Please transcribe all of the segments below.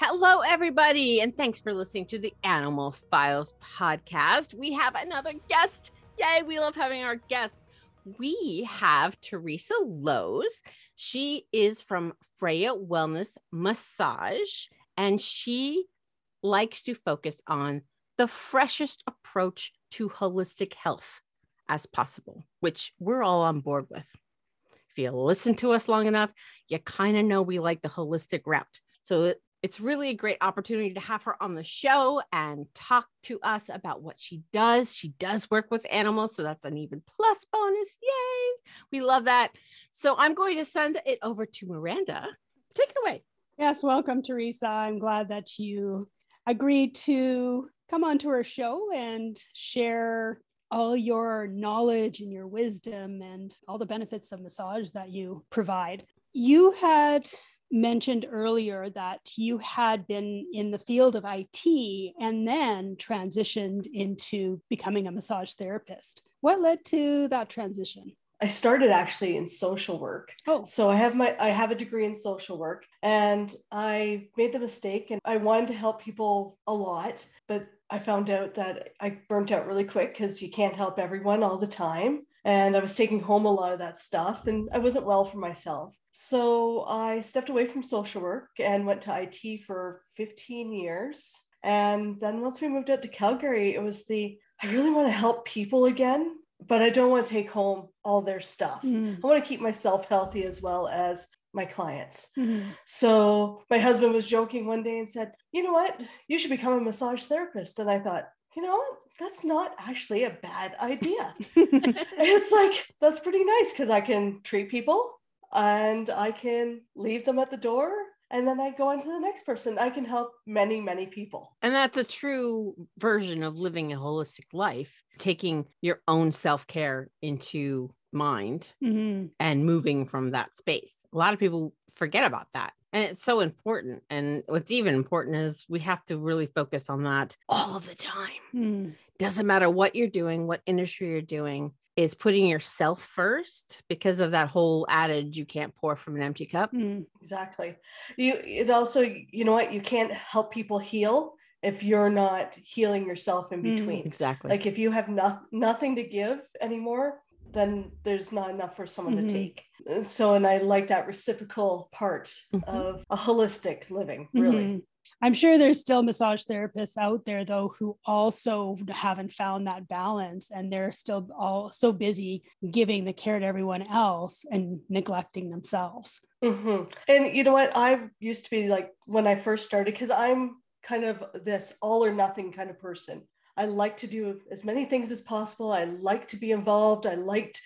Hello, everybody, and thanks for listening to the Animal Files podcast. We have another guest. Yay, we love having our guests. We have Theresa Lowes. She is from Freyja Wellness Massage, and she likes to focus on the freshest approach to holistic health as possible, which we're all on board with. If you listen to us long enough, you kind of know we like the holistic route. So it's really a great opportunity to have her on the show and talk to us about what she does. She does work with animals, so that's an even plus bonus. Yay! We love that. So I'm going to send it over to Miranda. Take it away. Yes, welcome, Theresa. I'm glad that you agreed to come onto our show and share all your knowledge and your wisdom and all the benefits of massage that you provide. You had mentioned earlier that you had been in the field of IT and then transitioned into becoming a massage therapist. What led to that transition? I started actually in social work. Oh. So I have my I have a degree in social work and I made the mistake and I wanted to help people a lot, but I found out that I burnt out really quick because you can't help everyone all the time. And I was taking home a lot of that stuff and I wasn't well for myself. So I stepped away from social work and went to IT for 15 years. And then once we moved out to Calgary, it was the I really want to help people again but I don't want to take home all their stuff. Mm. I want to keep myself healthy as well as my clients. Mm-hmm. So my husband was joking one day and said, You know what? You should become a massage therapist. And I thought, You know what? That's not actually a bad idea. it's like, that's pretty nice because I can treat people and I can leave them at the door and then I go on to the next person. I can help many, many people. And that's a true version of living a holistic life, taking your own self care into mind Mm-hmm. and moving from that space. A lot of people forget about that. And it's so important. And what's even important is we have to really focus on that all of the time. Mm. Doesn't matter what you're doing, what industry you're doing, is putting yourself first because of that whole adage you can't pour from an empty cup. Mm. Exactly. You it also, you know what, you can't help people heal if you're not healing yourself in Mm. between. Exactly. Like if you have no, nothing to give anymore, then there's not enough for someone Mhm. to take. So, and I like that reciprocal part Mhm. of a holistic living, really. Mhm. I'm sure there's still massage therapists out there though who also haven't found that balance and they're still all so busy giving the care to everyone else and neglecting themselves. hmm And you know what? I used to be like when I first started, because I'm kind of this all or nothing kind of person. I like to do as many things as possible. I like to be involved. I liked,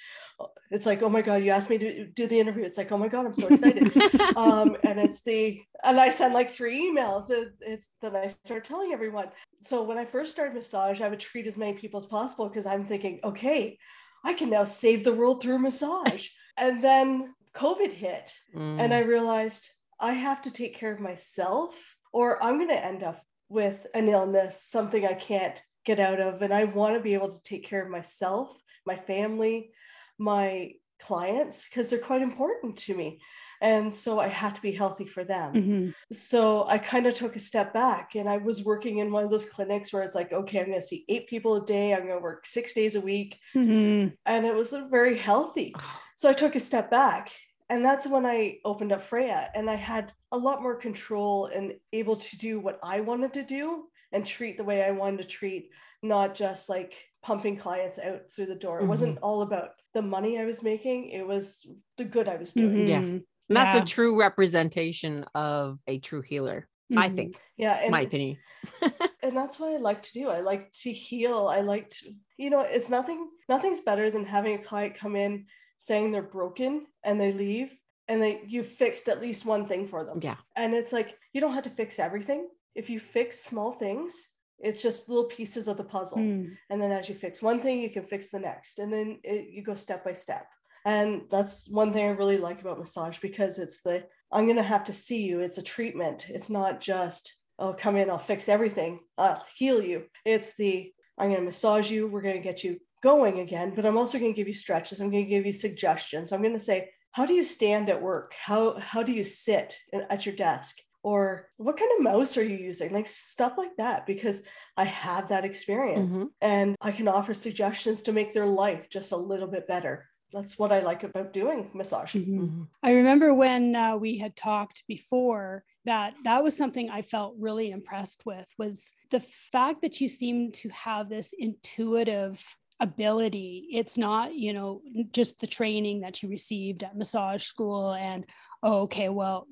it's like, oh my God, you asked me to do the interview. It's like, oh my God, I'm so excited. um, and it's the, and I send like three emails. It, it's then I start telling everyone. So when I first started massage, I would treat as many people as possible because I'm thinking, okay, I can now save the world through massage. and then COVID hit and Mm. I realized I have to take care of myself or I'm going to end up with an illness, something I can't get out of. And I want to be able to take care of myself, my family, my clients, because they're quite important to me. And so I had to be healthy for them. Mhm. So I kind of took a step back and I was working in one of those clinics where it's like, okay, I'm going to see eight people a day. I'm going to work six days a week. Mhm. And it was very healthy. So I took a step back. And that's when I opened up Freyja and I had a lot more control and able to do what I wanted to do and treat the way I wanted to treat, not just like pumping clients out through the door. It wasn't all about the money I was making, it was the good I was doing. Yeah. Mhm. And that's Yeah. a true representation of a true healer, I Mhm. think, Yeah. And, my opinion. and that's what I like to do. I like to heal. I like to, you know, it's nothing, nothing's better than having a client come in saying they're broken and they leave and they you fixed at least one thing for them. Yeah. And it's like you don't have to fix everything. If you fix small things, It's just little pieces of the puzzle. Mm. And then as you fix one thing, you can fix the next. And then it, you go step by step. And that's one thing I really like about massage because it's the I'm going to have to see you. It's a treatment. It's not just, oh, come in, I'll fix everything, I'll heal you. It's the I'm going to massage you. We're going to get you going again, but I'm also going to give you stretches. I'm going to give you suggestions. I'm going to say, how do you stand at work? How, how do you sit at your desk? Or what kind of mouse are you using? Like stuff like that, because I have that experience Mhm. and I can offer suggestions to make their life just a little bit better. That's what I like about doing massage. Mhm. Mhm. I remember when uh, we had talked before that that was something I felt really impressed with was the fact that you seem to have this intuitive ability. It's not, you know, just the training that you received at massage school and oh, okay, well,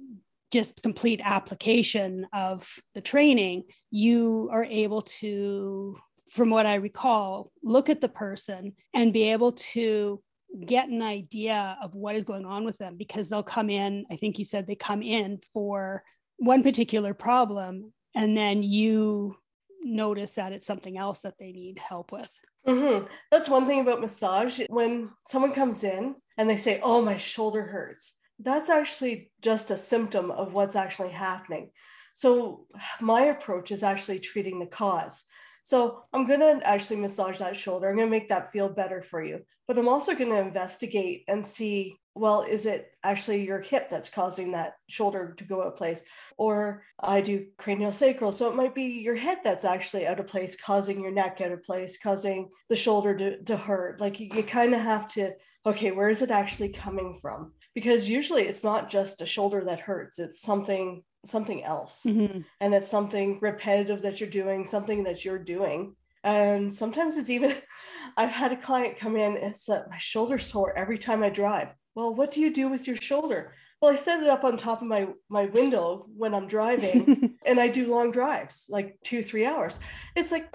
just complete application of the training. You are able to, from what I recall, look at the person and be able to get an idea of what is going on with them because they'll come in i think you said they come in for one particular problem and then you notice that it's something else that they need help with hmm That's one thing about massage. When someone comes in and they say, Oh, my shoulder hurts, that's actually just a symptom of what's actually happening. So, my approach is actually treating the cause. So, I'm going to actually massage that shoulder. I'm going to make that feel better for you. But I'm also going to investigate and see well, is it actually your hip that's causing that shoulder to go out of place? Or I do cranial sacral. So it might be your head that's actually out of place, causing your neck out of place, causing the shoulder to, to hurt. Like you, you kind of have to, okay, where is it actually coming from? Because usually it's not just a shoulder that hurts, it's something something else. Mhm. And it's something repetitive that you're doing, something that you're doing. And sometimes it's even, I've had a client come in, it's that my shoulder's sore every time I drive. Well, what do you do with your shoulder? Well, I set it up on top of my my window when I'm driving and I do long drives, like two, three hours. It's like,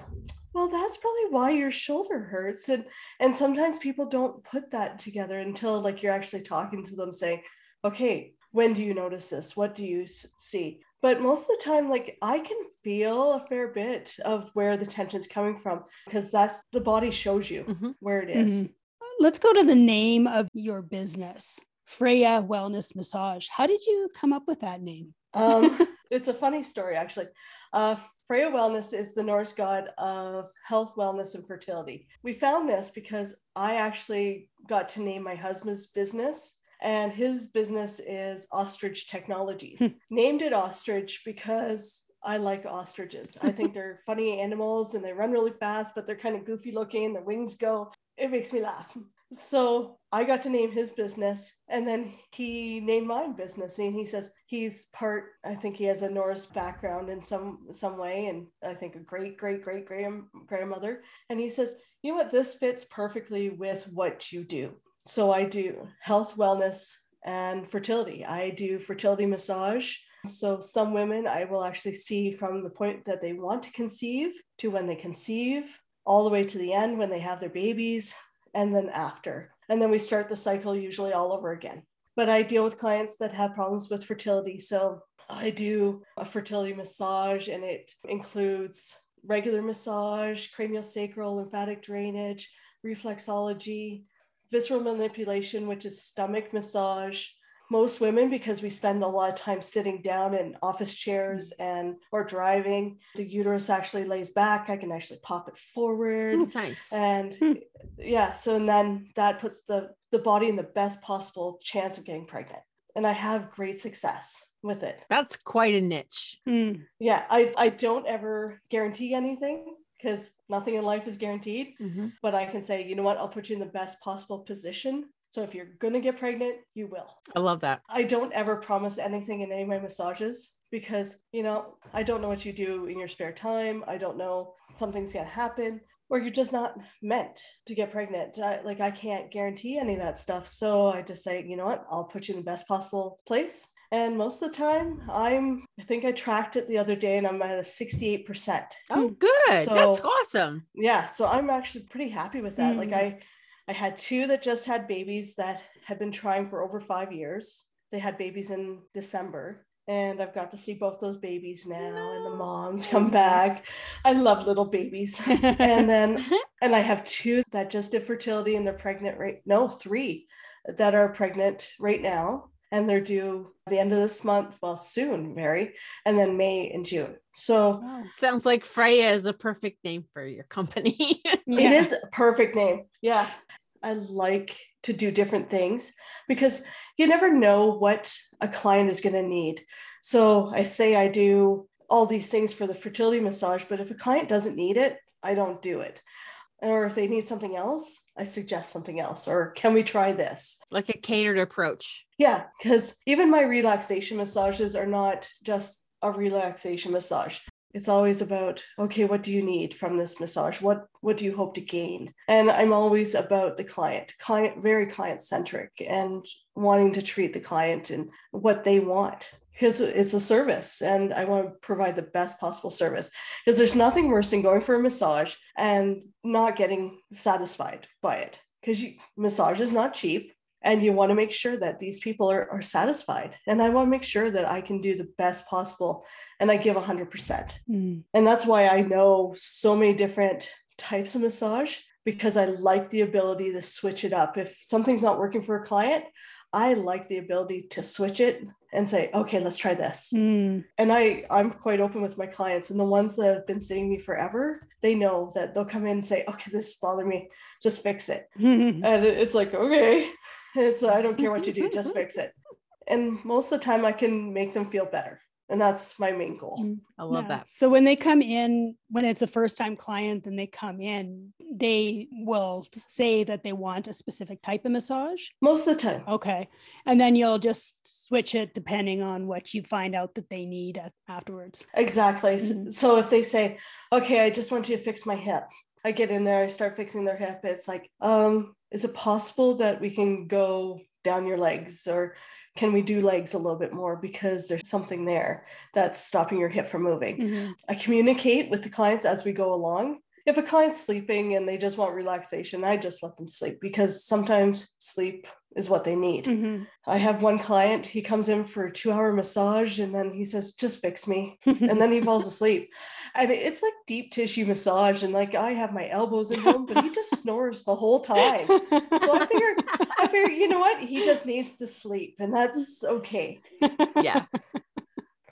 well, that's probably why your shoulder hurts. And and sometimes people don't put that together until like you're actually talking to them saying, okay, when do you notice this? What do you see? But most of the time, like I can feel a fair bit of where the tension's coming from because that's the body shows you Mhm. where it is. Mhm. let's go to the name of your business freyja wellness massage how did you come up with that name Um, it's a funny story, actually. Uh, Freyja Wellness is the Norse god of health, wellness, and fertility. We found this because I actually got to name my husband's business, and his business is Ostrich Technologies. Named it Ostrich because I like ostriches. I think they're funny animals and they run really fast, but they're kind of goofy looking. Their wings go. It makes me laugh. So I got to name his business, and then he named my business. And he says he's part. I think he has a Norse background in some some way, and I think a great great great grand grandmother. And he says, you know what, this fits perfectly with what you do. So I do health, wellness, and fertility. I do fertility massage. So some women I will actually see from the point that they want to conceive to when they conceive, all the way to the end when they have their babies, and then after. And then we start the cycle usually all over again. But I deal with clients that have problems with fertility. So I do a fertility massage, and it includes regular massage, cranial sacral, lymphatic drainage, reflexology, visceral manipulation, which is stomach massage. Most women, because we spend a lot of time sitting down in office chairs and or driving, the uterus actually lays back. I can actually pop it forward Oh, nice. and Hmm. yeah so and then that puts the the body in the best possible chance of getting pregnant and i have great success with it That's quite a niche. Hmm. yeah i i don't ever guarantee anything because nothing in life is guaranteed Mhm. but i can say you know what i'll put you in the best possible position so if you're going to get pregnant you will I love that. I don't ever promise anything in any of my massages because, you know, I don't know what you do in your spare time. I don't know something's going to happen or you're just not meant to get pregnant. I, like, I can't guarantee any of that stuff. So I just say, you know what, I'll put you in the best possible place. And most of the time, I'm, I think I tracked it the other day and I'm at a 68%. Oh, good. That's awesome. Yeah. So I'm actually pretty happy with that. Like, Mm. I, I had two that just had babies that had been trying for over five years. They had babies in December. and I've got to see both those babies now, and the moms come back. I love little babies. and then, and I have two that just did fertility, and they're pregnant right. No, three that are pregnant right now, and they're due the end of this month. Well, soon, Mary, and then May and June. So wow. sounds like Freyja is a perfect name for your company. yeah. It is a perfect name. Yeah. I like to do different things because you never know what a client is going to need. So I say I do all these things for the fertility massage, but if a client doesn't need it, I don't do it. Or if they need something else, I suggest something else. Or can we try this? Like a catered approach. Yeah, because even my relaxation massages are not just a relaxation massage it's always about okay what do you need from this massage what what do you hope to gain and i'm always about the client client very client centric and wanting to treat the client and what they want because it's a service and i want to provide the best possible service. Because there's nothing worse than going for a massage and not getting satisfied by it. Because massage is not cheap and you want to make sure that these people are, are satisfied. And i want to make sure that i can do the best possible and i give 100% mm. and that's why i know so many different types of massage because i like the ability to switch it up. If something's not working for a client i like the ability to switch it and say okay let's try this mm. and i i'm quite open with my clients and the ones that have been seeing me forever they know that they'll come in and say okay this is bothering me just fix it and it's like okay so I don't care what you do, just fix it. And most of the time, I can make them feel better. And that's my main goal. Mm, I love yeah. that. So when they come in, when it's a first time client and they come in, they will say that they want a specific type of massage? Most of the time. Okay. And then you'll just switch it depending on what you find out that they need afterwards. Exactly. Mm-hmm. So if they say, okay, I just want you to fix my hip, I get in there, I start fixing their hip. It's like, um, is it possible that we can go down your legs or can we do legs a little bit more because there's something there that's stopping your hip from moving mm-hmm. i communicate with the clients as we go along if a client's sleeping and they just want relaxation i just let them sleep because sometimes sleep is what they need. Mm-hmm. I have one client, he comes in for a two hour massage and then he says, just fix me. and then he falls asleep. And it's like deep tissue massage. And like I have my elbows in him, but he just snores the whole time. So I figure, I figured, you know what? He just needs to sleep and that's okay. Yeah.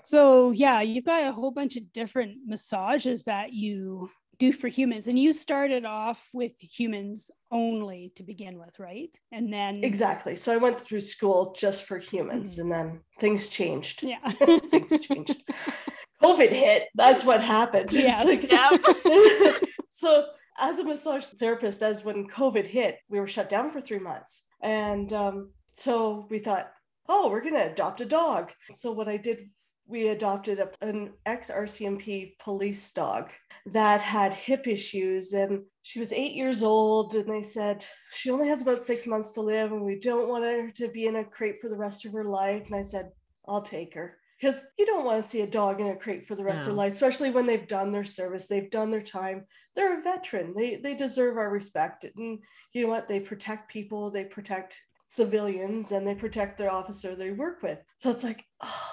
So yeah, you've got a whole bunch of different massages that you do for humans. And you started off with humans only to begin with right? And then exactly. So i went through school just for humans mm-hmm. and then things changed. Yeah. Things changed. Covid hit. That's what happened. Yes. Like, yeah. so as a massage therapist as when covid hit we were shut down for three months. And um, so we thought oh we're going to adopt a dog. So what i did we adopted a, an ex RCMP police dog that had hip issues and she was eight years old and they said she only has about six months to live and we don't want her to be in a crate for the rest of her life and i said i'll take her because you don't want to see a dog in a crate for the rest no. of their life especially when they've done their service they've done their time they're a veteran they they deserve our respect and you know what they protect people they protect civilians and they protect their officer they work with so it's like oh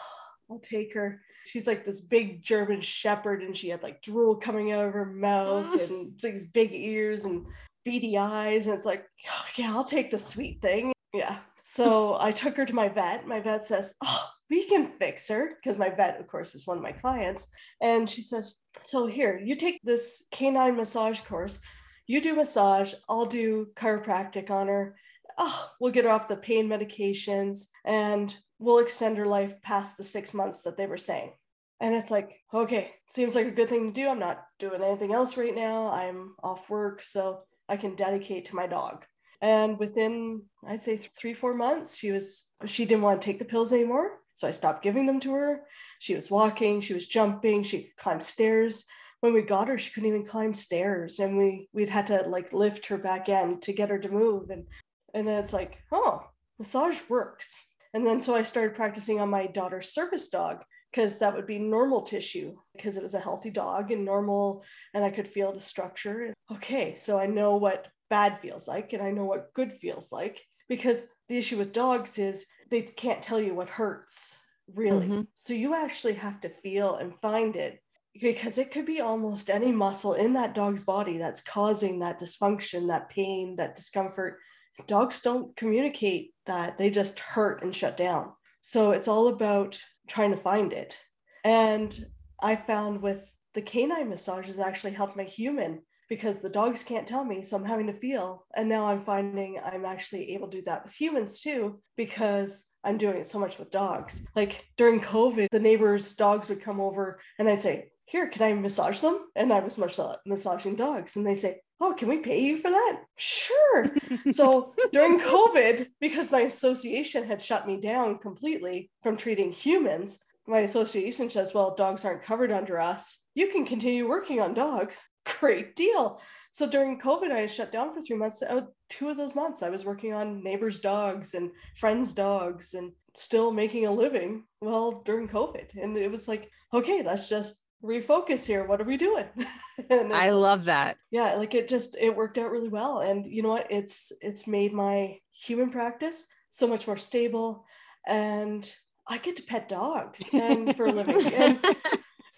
I'll take her. She's like this big German shepherd, and she had like drool coming out of her mouth and these big ears and beady eyes. And it's like, oh, yeah, I'll take the sweet thing. Yeah. So I took her to my vet. My vet says, Oh, we can fix her. Because my vet, of course, is one of my clients. And she says, So here, you take this canine massage course. You do massage, I'll do chiropractic on her. Oh, we'll get her off the pain medications and will extend her life past the six months that they were saying. And it's like, okay, seems like a good thing to do. I'm not doing anything else right now. I'm off work, so I can dedicate to my dog. And within, I'd say three, four months, she was, she didn't want to take the pills anymore. So I stopped giving them to her. She was walking, she was jumping, she climbed stairs. When we got her, she couldn't even climb stairs. And we, we'd had to like lift her back in to get her to move. And, and then it's like, oh, massage works and then so I started practicing on my daughter's service dog because that would be normal tissue because it was a healthy dog and normal and I could feel the structure. Okay, so I know what bad feels like and I know what good feels like because the issue with dogs is they can't tell you what hurts really. Mhm. So you actually have to feel and find it because it could be almost any muscle in that dog's body that's causing that dysfunction, that pain, that discomfort. Dogs don't communicate that, they just hurt and shut down. So it's all about trying to find it. And I found with the canine massages actually helped my human because the dogs can't tell me. So I'm having to feel. And now I'm finding I'm actually able to do that with humans too because I'm doing it so much with dogs. Like during COVID, the neighbors' dogs would come over and I'd say, Here, can I massage them? And I was mas- massaging dogs. And they say, Oh, can we pay you for that? Sure. So during COVID, because my association had shut me down completely from treating humans, my association says, well, dogs aren't covered under us. You can continue working on dogs. Great deal. So during COVID, I shut down for three months. Uh, two of those months, I was working on neighbors' dogs and friends' dogs and still making a living well during COVID. And it was like, okay, let's just refocus here. What are we doing? I love that. yeah like it just it worked out really well and you know what it's it's made my human practice so much more stable and i get to pet dogs and for a living and it-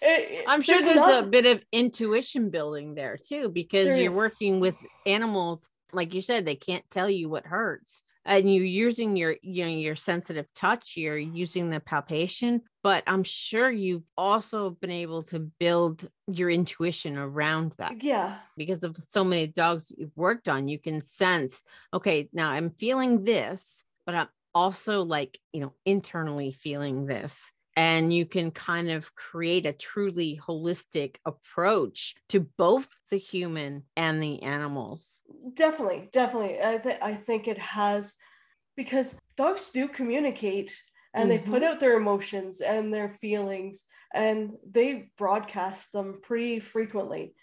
it- I'm sure there's, enough- a bit of intuition building there too, because There you're is. working with animals, like you said, they can't tell you what hurts. And you're using your, you know, your sensitive touch, you're using the palpation, but I'm sure you've also been able to build your intuition around that yeah because of so many dogs you've worked on. You can sense, okay, now I'm feeling this, but I'm also like, you know, internally feeling this and you can kind of create a truly holistic approach to both the human and the animals. definitely definitely. I, th- I think it has because dogs do communicate and they put mm-hmm. out their emotions and their feelings and they broadcast them pretty frequently.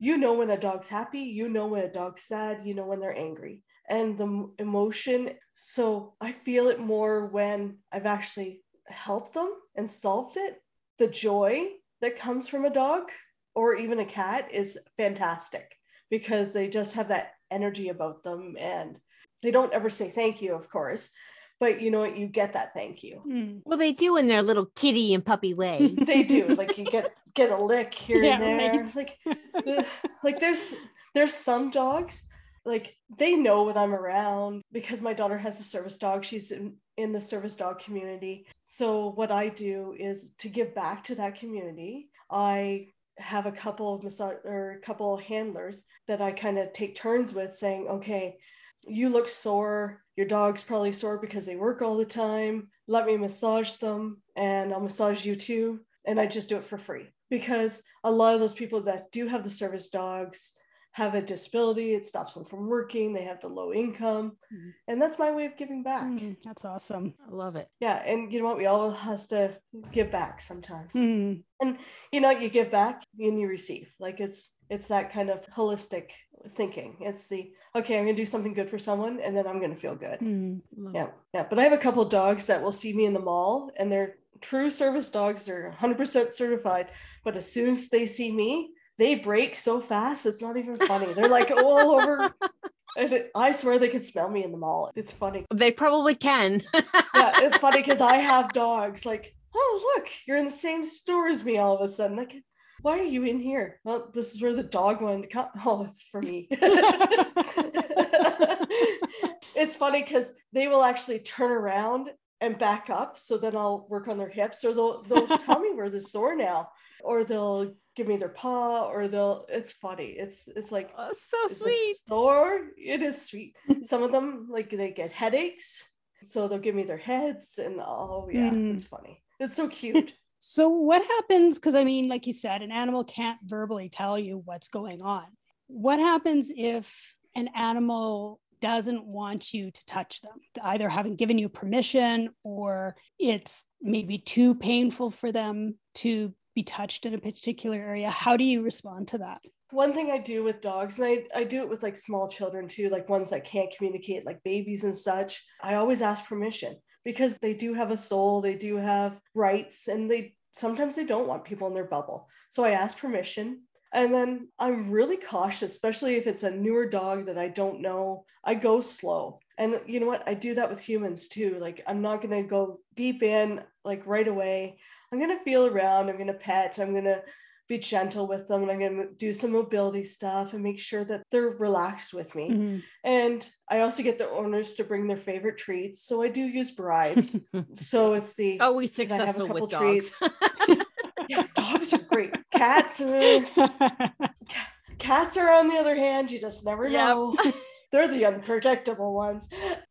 You know when a dog's happy you know when a dog's sad you know when they're angry and the emotion so i feel it more when i've actually helped them and solved it the joy that comes from a dog or even a cat is fantastic because they just have that energy about them and they don't ever say thank you of course but you know what you get that thank you Hmm. Well, they do in their little kitty and puppy way. they do like you get get a lick here Yeah, and there right. like like there's there's some dogs like they know when i'm around because my daughter has a service dog she's in, in the service dog community. So what i do is to give back to that community. I have a couple of massage or a couple of handlers that i kind of take turns with saying okay you look sore. Your dog's probably sore because they work all the time. Let me massage them and i'll massage you too. And I just do it for free because a lot of those people that do have the service dogs have a disability. It stops them from working. They have the low income, Mhm. and that's my way of giving back. Hmm, that's awesome. I love it. Yeah, and you know what? We all has to give back sometimes. And You know, you give back and you receive. Like it's it's that kind of holistic thinking. It's the okay, I'm gonna do something good for someone, and then I'm gonna feel good. Love Yeah, yeah. But I have a couple of dogs that will see me in the mall and they're true service dogs. They're 100% certified. But as soon as they see me, they break so fast. It's not even funny. They're like all over. It, I swear they can smell me in the mall. It's funny. They probably can. Yeah, it's funny because I have dogs. Like, oh, look, you're in the same store as me all of a sudden. Like, why are you in here? Well, this is where the dog come. Oh, it's for me. it's funny because they will actually turn around and back up so then I'll work on their hips or they'll they'll tell me where they're sore now or they'll give me their paw or they'll it's funny it's it's like Oh, so is sweet. sore it is sweet some of them like they get headaches so they'll give me their heads and oh yeah Mm. it's funny it's so cute So, what happens? Because I mean, like you said, an animal can't verbally tell you what's going on. What happens if an animal doesn't want you to touch them? Either haven't given you permission or it's maybe too painful for them to be touched in a particular area. How do you respond to that? one thing I do with dogs, and I, I do it with like small children too, like ones that can't communicate, like babies and such, I always ask permission because they do have a soul, they do have rights, and they sometimes they don't want people in their bubble. So I ask permission. And then I'm really cautious, especially if it's a newer dog that I don't know. I go slow And you know what? I do that with humans too. Like I'm not going to go deep in like right away. I'm going to feel around. I'm going to pet. I'm going to be gentle with them and I'm going to do some mobility stuff and make sure that they're relaxed with me. Mm-hmm. And I also get the owners to bring their favorite treats. So I do use bribes. so it's the oh, we can I have a successful couple with dogs. treats? yeah, dogs are great. Cats, uh, cats are on the other hand, you just never Yep. know. They're the unpredictable ones.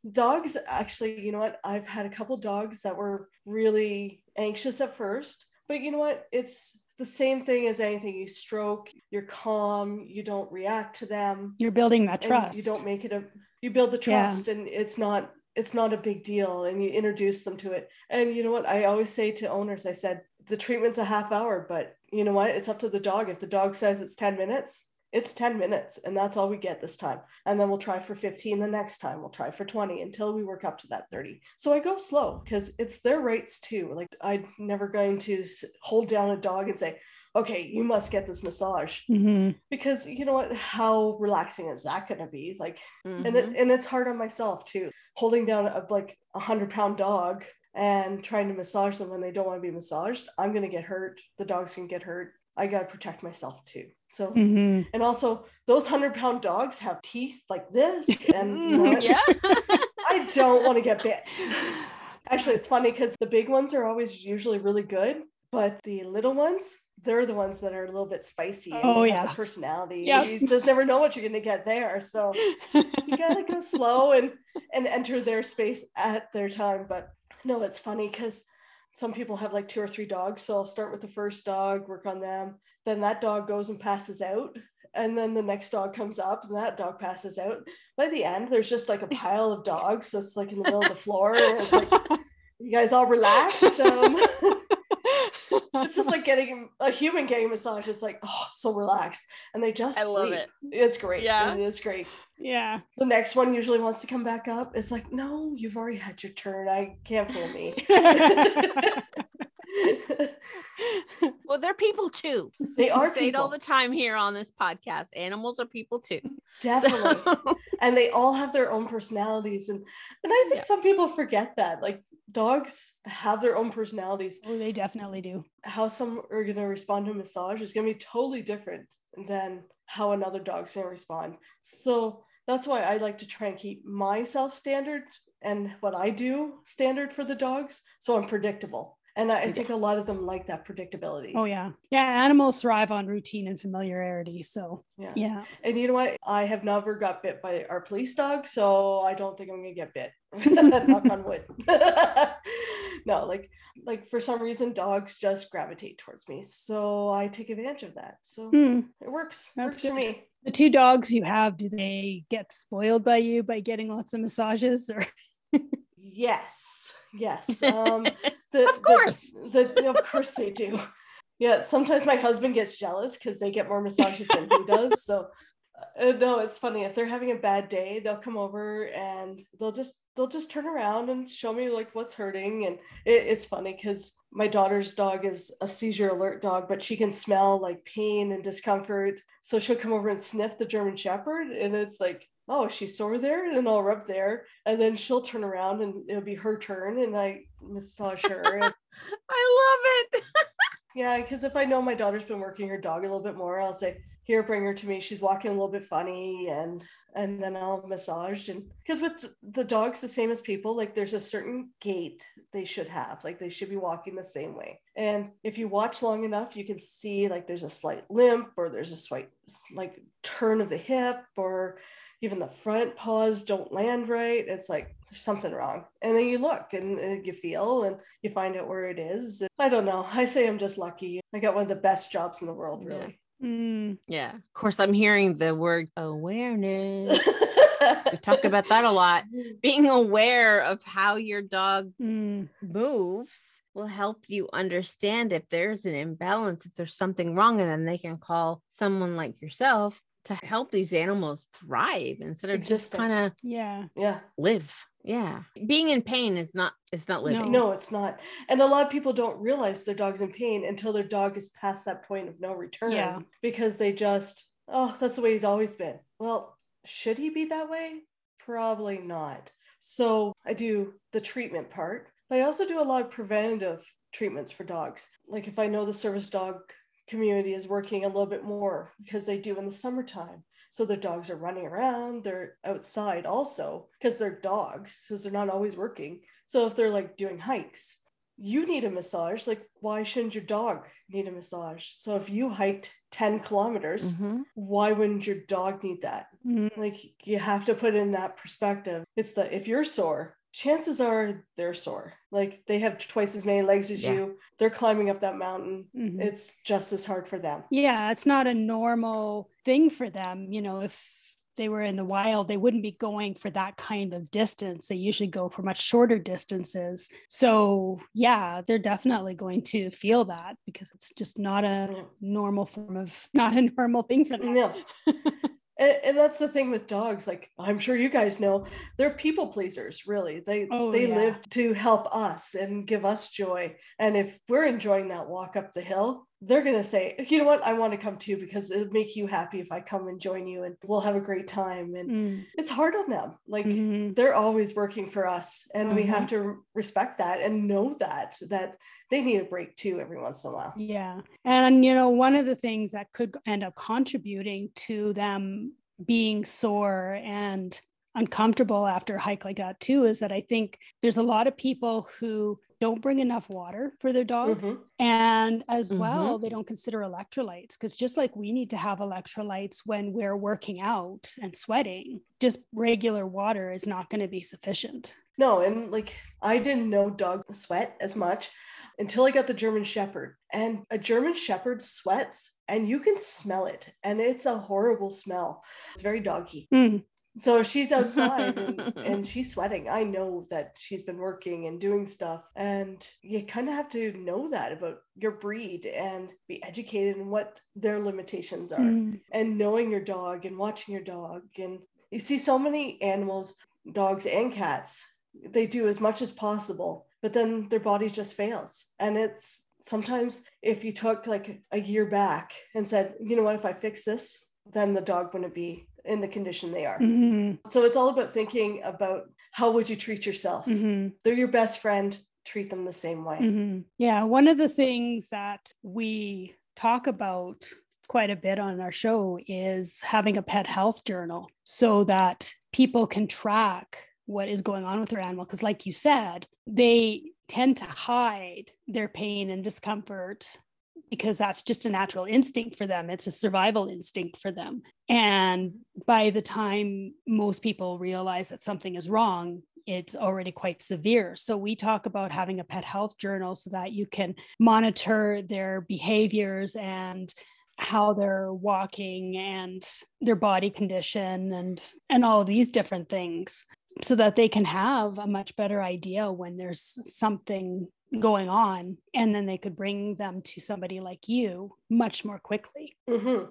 Dogs, actually, you know what? I've had a couple dogs that were really anxious at first, but you know what? It's the same thing as anything. You stroke, you're calm, you don't react to them. You're building that trust. You don't make it a you build the Yeah. trust and it's not it's not a big deal and you introduce them to it. And you know what? I always say to owners, I said, the treatment's a half hour, but you know what? It's up to the dog. If the dog says it's 10 minutes, it's 10 minutes and that's all we get this time. And then we'll try for 15 the next time. We'll try for 20 until we work up to that 30. So I go slow because it's their rights too. Like I'm never going to hold down a dog and say, okay, you must get this massage Mhm. because you know what? How relaxing is that going to be? Like, and Mhm. it, and it's hard on myself too, holding down a like a hundred pound dog and trying to massage them when they don't want to be massaged. I'm going to get hurt. The dog's going to get hurt. I got to protect myself too. So, Mhm. and also those hundred pound dogs have teeth like this, and you know what? yeah. I don't want to get bit. Actually, it's funny because the big ones are always usually really good, but the little ones, they're the ones that are a little bit spicy. And Oh, yeah. the personality. Yep. You just never know what you're going to get there. So you gotta go slow and and enter their space at their time. But no, it's funny because some people have like two or three dogs. So I'll start with the first dog, work on them. Then that dog goes and passes out. And then the next dog comes up and that dog passes out. By the end, there's just like a pile of dogs that's like in the middle of the floor. And it's like, you guys all relaxed? Um, it's just like getting a human getting massage. It's like, oh, so relaxed. And they just I love sleep. it. It's great. Yeah. It is great yeah. the next one usually wants to come back up. It's like, no, you've already had your turn. I can't fool me. Well, they're people too. they are say it all the time here on this podcast. Animals are people too. definitely, So- and they all have their own personalities. And and I think Yeah. some people forget that. Like dogs have their own personalities. oh, they definitely do. How some are going to respond to a massage is going to be totally different than how another dog's going to respond. So that's why I like to try and keep myself standard and what I do standard for the dogs. So I'm predictable. And I, I think a lot of them like that predictability. Oh yeah. Yeah. Animals thrive on routine and familiarity. So yeah. yeah. And you know what? I have never got bit by our police dog, so I don't think I'm gonna get bit. Knock on wood. no, like like for some reason dogs just gravitate towards me. So I take advantage of that. So Hmm. it works. That's works for me. The two dogs you have, do they get spoiled by you by getting lots of massages or Yes. Yes. Um the, Of course. The, the, of course they do. Yeah, sometimes my husband gets jealous because they get more massages than he does. So uh, no, it's funny. If they're having a bad day, they'll come over and they'll just they'll just turn around and show me like what's hurting. And it, it's funny because my daughter's dog is a seizure alert dog, but she can smell like pain and discomfort. So she'll come over and sniff the German Shepherd, and it's like, oh, she's sore there, and I'll rub there, and then she'll turn around and it'll be her turn, and I massage her. I love it. yeah, because if I know my daughter's been working her dog a little bit more, I'll say, "Here, bring her to me. She's walking a little bit funny," and and then I'll massage. And because with the dogs, the same as people, like there's a certain gait they should have, like they should be walking the same way. And if you watch long enough, you can see like there's a slight limp, or there's a slight like turn of the hip, or even the front paws don't land right. It's like there's something wrong. And then you look and, and you feel and you find out where it is. I don't know. I say I'm just lucky. I got one of the best jobs in the world, Yeah. really. Hmm. Yeah. Of course, I'm hearing the word awareness. we talk about that a lot. Being aware of how your dog Hmm. moves will help you understand if there's an imbalance, if there's something wrong, and then they can call someone like yourself to help these animals thrive instead of just kind of Yeah. Yeah. live. Yeah. Being in pain is not it's not living. No, it's not. And a lot of people don't realize their dog's in pain until their dog is past that point of no return. Yeah. Because they just, oh, that's the way he's always been. Well, should he be that way? Probably not. So I do the treatment part, but I also do a lot of preventative treatments for dogs. Like if I know the service dog community is working a little bit more because they do in the summertime. So their dogs are running around, they're outside also because they're dogs, because they're not always working. So if they're like doing hikes, you need a massage. Like, why shouldn't your dog need a massage? So if you hiked 10 kilometers, mm-hmm. why wouldn't your dog need that? Mm-hmm. Like, you have to put in that perspective. It's the if you're sore, chances are they're sore. Like they have twice as many legs as yeah. you. They're climbing up that mountain. Mm-hmm. It's just as hard for them. Yeah, it's not a normal thing for them. You know, if they were in the wild, they wouldn't be going for that kind of distance. They usually go for much shorter distances. So, yeah, they're definitely going to feel that because it's just not a yeah. normal form of, not a normal thing for them. and, and, that's the thing with dogs like i'm sure you guys know they're people pleasers really they oh, they yeah. live to help us and give us joy and if we're enjoying that walk up the hill they're going to say you know what i want to come too because it'll make you happy if i come and join you and we'll have a great time and mm. it's hard on them like mm-hmm. they're always working for us and mm-hmm. we have mm-hmm. to respect that and know that that they need a break too every once in a while. Yeah. And, you know, one of the things that could end up contributing to them being sore and uncomfortable after a hike like that too is that I think there's a lot of people who don't bring enough water for their dog. Mm-hmm. And as mm-hmm. well, they don't consider electrolytes because just like we need to have electrolytes when we're working out and sweating, just regular water is not going to be sufficient. No, and like I didn't know dog sweat as much until I got the German Shepherd. And a German Shepherd sweats and you can smell it. And it's a horrible smell. It's very doggy. Mm. So she's outside and, and, she's sweating. I know that she's been working and doing stuff. And you kind of have to know that about your breed and be educated in what their limitations are. Mm. And knowing your dog and watching your dog. And you see so many animals, dogs and cats, they do as much as possible but then their body just fails. And it's sometimes if you took like a year back and said, you know what, if I fix this, then the dog wouldn't be in the condition they are. Mm-hmm. So it's all about thinking about how would you treat yourself? Mm-hmm. They're your best friend, treat them the same way. Mm-hmm. Yeah. One of the things that we talk about quite a bit on our show is having a pet health journal so that people can track what is going on with their animal because like you said they tend to hide their pain and discomfort because that's just a natural instinct for them. It's a survival instinct for them. And by the time most people realize that something is wrong it's already quite severe. So, we talk about having a pet health journal so that you can monitor their behaviors and how they're walking and their body condition and and all these different things so that they can have a much better idea when there's something going on and then they could bring them to somebody like you much more quickly mm-hmm.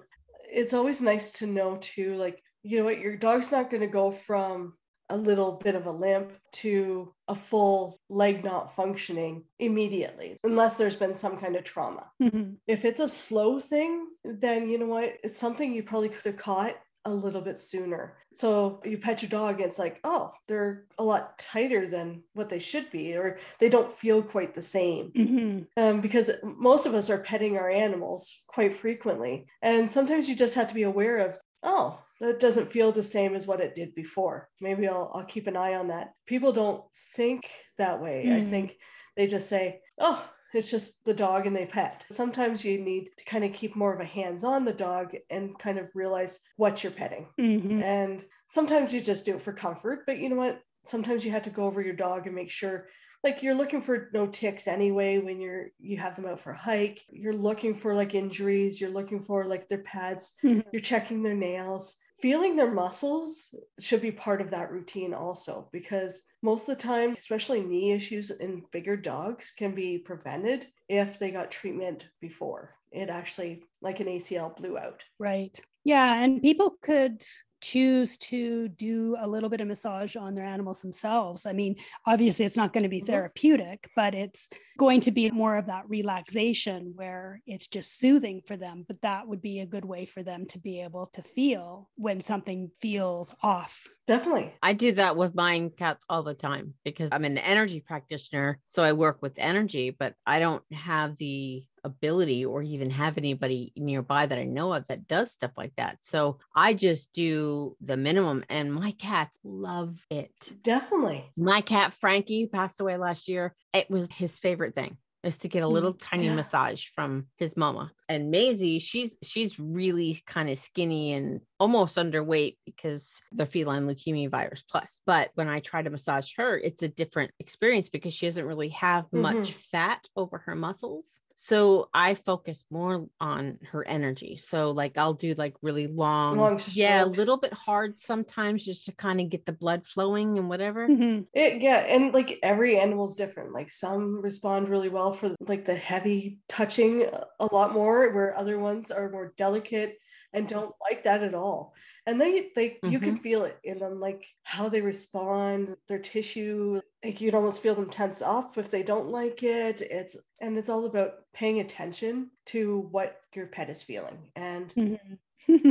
it's always nice to know too like you know what your dog's not going to go from a little bit of a limp to a full leg not functioning immediately unless there's been some kind of trauma mm-hmm. if it's a slow thing then you know what it's something you probably could have caught a little bit sooner. So you pet your dog, and it's like, oh, they're a lot tighter than what they should be, or they don't feel quite the same. Mm-hmm. Um, because most of us are petting our animals quite frequently. And sometimes you just have to be aware of, oh, that doesn't feel the same as what it did before. Maybe I'll, I'll keep an eye on that. People don't think that way. Mm-hmm. I think they just say, oh, it's just the dog and they pet. Sometimes you need to kind of keep more of a hands on the dog and kind of realize what you're petting. Mm-hmm. And sometimes you just do it for comfort, but you know what? Sometimes you have to go over your dog and make sure like you're looking for no ticks anyway when you're you have them out for a hike you're looking for like injuries you're looking for like their pads mm-hmm. you're checking their nails feeling their muscles should be part of that routine also because most of the time especially knee issues in bigger dogs can be prevented if they got treatment before. It actually like an acl blew out. Right. Yeah and people could choose to do a little bit of massage on their animals themselves. I mean, obviously, it's not going to be Mhm. therapeutic, but it's going to be more of that relaxation where it's just soothing for them. But that would be a good way for them to be able to feel when something feels off. Definitely. I do that with my cats all the time because I'm an energy practitioner. So I work with energy, but I don't have the ability or even have anybody nearby that I know of that does stuff like that. So I just do the minimum and my cats love it. Definitely. My cat Frankie passed away last year. It was his favorite thing is to get a Mm, little tiny yeah. massage from his mama. And Maisie, she's she's really kind of skinny and almost underweight because the feline leukemia virus plus. But when I try to massage her, it's a different experience because she doesn't really have much fat over her muscles. So I focus more on her energy. So like I'll do like really long, Long yeah, a little bit hard sometimes just to kind of get the blood flowing and whatever. Mhm. It, yeah, and like every animal's different. Like some respond really well for like the heavy touching a lot more, where other ones are more delicate and don't like that at all. And they they you can feel it in them, like how they respond, their tissue. Like you'd almost feel them tense up if they don't like it. It's and it's all about paying attention to what your pet is feeling and Mhm.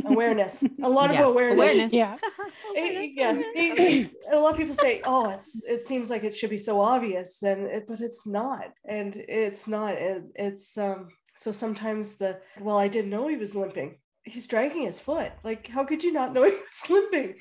awareness. A lot Yeah, of awareness. awareness. yeah. It- yeah, it- it- a lot of people say, "Oh, it's it seems like it should be so obvious," and it, but it's not, and it's not. It, it's um. So sometimes the well, I didn't know he was limping. He's dragging his foot. Like, how could you not know he was limping?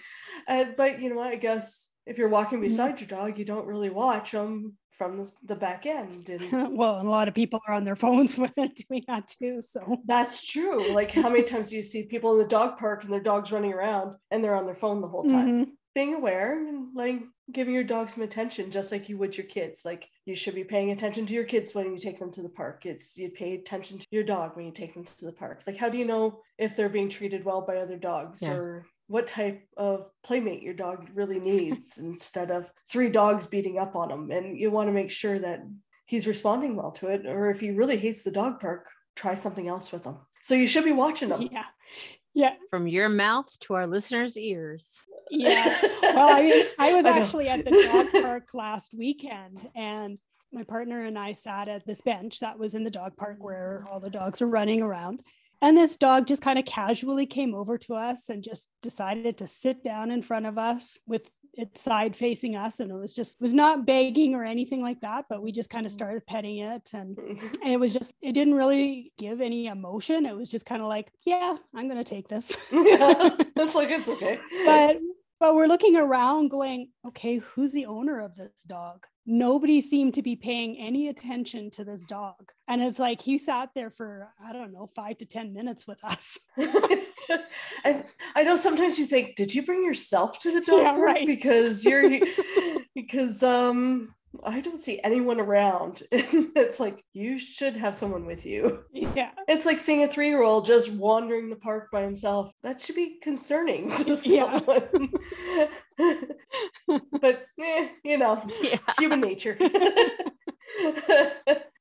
And but you know what? I guess if you're walking beside your dog, you don't really watch them from the, the back end, and well, and a lot of people are on their phones when they're doing that too. So that's true. Like, how many times do you see people in the dog park and their dog's running around and they're on their phone the whole time? Mhm. being aware and letting giving your dog some attention just like you would your kids. Like you should be paying attention to your kids when you take them to the park. It's you pay attention to your dog when you take them to the park. Like how do you know if they're being treated well by other dogs Yeah. or what type of playmate your dog really needs instead of three dogs beating up on him and you want to make sure that he's responding well to it or if he really hates the dog park try something else with him so you should be watching them yeah, yeah, From your mouth to our listeners' ears. Yeah. Well, I mean, I was actually at the dog park last weekend, and my partner and I sat at this bench that was in the dog park where mm. all the dogs are running around. And this dog just kind of casually came over to us and just decided to sit down in front of us with its side facing us. And it was just, was not begging or anything like that, but we just kind of mm. started petting it. And, mm. and it was just, it didn't really give any emotion. It was just kind of like, yeah, I'm going to take this. yeah, that's like it's okay but but we're looking around going okay who's the owner of this dog nobody seemed to be paying any attention to this dog and it's like he sat there for i don't know five to ten minutes with us I, I know sometimes you think, did you bring yourself to the dog Yeah, park? right. Because you're because um I don't see anyone around. it's like you should have someone with you. yeah It's like seeing a three-year-old just wandering the park by himself. That should be concerning to Yeah. someone. but eh, you know, Yeah. human nature.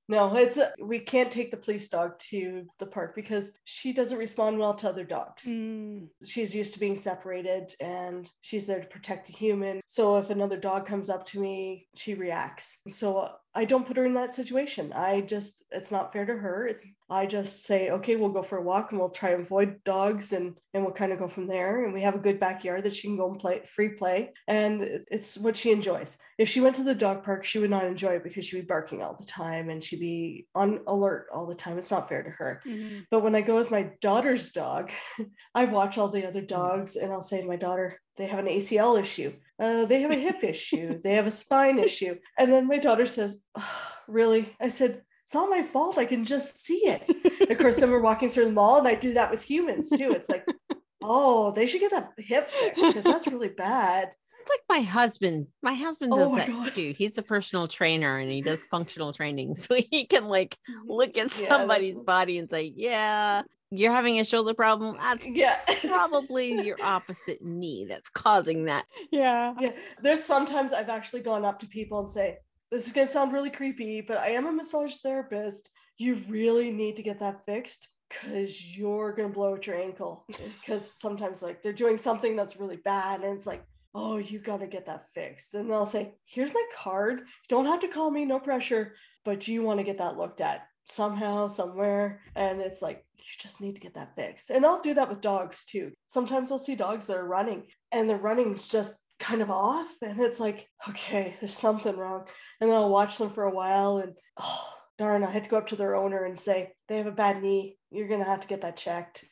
No, it's uh, we can't take the police dog to the park because she doesn't respond well to other dogs. Mm, She's used to being separated and she's there to protect the human. So if another dog comes up to me, she reacts. So I don't put her in that situation. I just it's not fair to her. It's I just say, okay, we'll go for a walk and we'll try and avoid dogs and and we'll kind of go from there. And we have a good backyard that she can go and play free play. And it's what she enjoys. If she went to the dog park, she would not enjoy it because she'd be barking all the time and she'd be on alert all the time. It's not fair to her. mhm. But when I go with my daughter's dog, I watch all the other dogs and I'll say to my daughter, they have an ACL issue. Uh, they have a hip issue. They have a spine issue. And then my daughter says, "Oh, Really? I said, It's not my fault. I can just see it. of course, then we're walking through the mall and I do that with humans too. It's like, Oh, they should get that hip fixed because that's really bad. It's like my husband. My husband Oh does my that God. too. He's a personal trainer and he does functional training. So he can like mm-hmm. look at somebody's that's- body and say, Yeah, you're having a shoulder problem. That's Yeah. probably your opposite knee that's causing that. yeah yeah there's sometimes i've actually gone up to people and say this is going to sound really creepy but i am a massage therapist you really need to get that fixed because you're gonna blow out your ankle. Because sometimes like they're doing something that's really bad, and it's like, oh, you gotta get that fixed. And I'll say, here's my card. You don't have to call me, no pressure, but you want to get that looked at somehow, somewhere. And it's like, you just need to get that fixed. And I'll do that with dogs too. Sometimes I'll see dogs that are running and the running's just kind of off. And it's like, okay, there's something wrong. And then I'll watch them for a while and oh darn, I had to go up to their owner and say, they have a bad knee. You're gonna have to get that checked.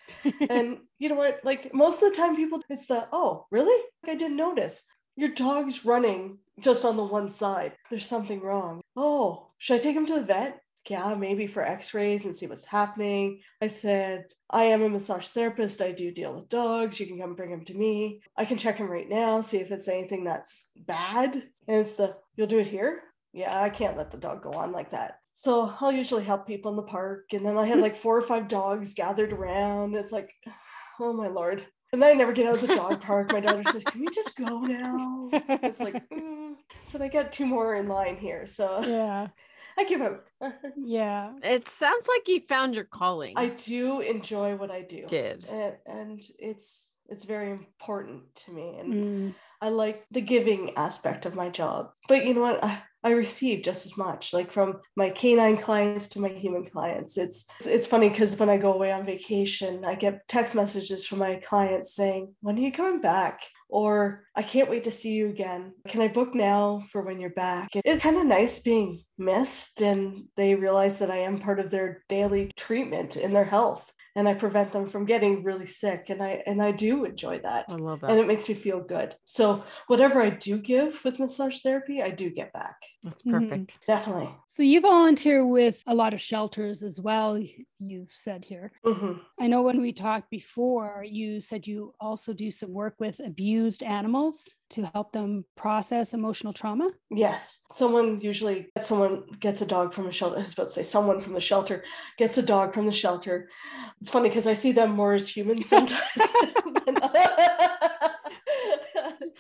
and you know what? Like most of the time people it's the, oh, really? I didn't notice. Your dog's running just on the one side. There's something wrong. Oh, should I take him to the vet? Yeah, maybe for x rays and see what's happening. I said, I am a massage therapist. I do deal with dogs. You can come bring him to me. I can check him right now, see if it's anything that's bad. And it's the, you'll do it here? Yeah, I can't let the dog go on like that. So I'll usually help people in the park. And then I have like four or five dogs gathered around. It's like, oh my Lord. And then I never get out of the dog park. My daughter says, Can we just go now? It's like, mm. so they got two more in line here. So Yeah. I give up. Yeah. It sounds like you found your calling. I do enjoy what I do. did. And, and it's it's very important to me. And Mm. I like the giving aspect of my job. But you know what? I, I receive just as much, like from my canine clients to my human clients. It's it's funny because when I go away on vacation, I get text messages from my clients saying, "When are you coming back?" Or I can't wait to see you again. Can I book now for when you're back? It's kind of nice being missed and they realize that I am part of their daily treatment in their health and I prevent them from getting really sick. And I and I do enjoy that. I love that. And it makes me feel good. So whatever I do give with massage therapy, I do get back. That's Mhm. perfect. Definitely. So you volunteer with a lot of shelters as well, you've said here. Mhm. I know when we talked before, you said you also do some work with abused animals to help them process emotional trauma. Yes. Someone usually gets someone gets a dog from a shelter. I was about to say someone from the shelter gets a dog from the shelter. It's funny because I see them more as humans sometimes.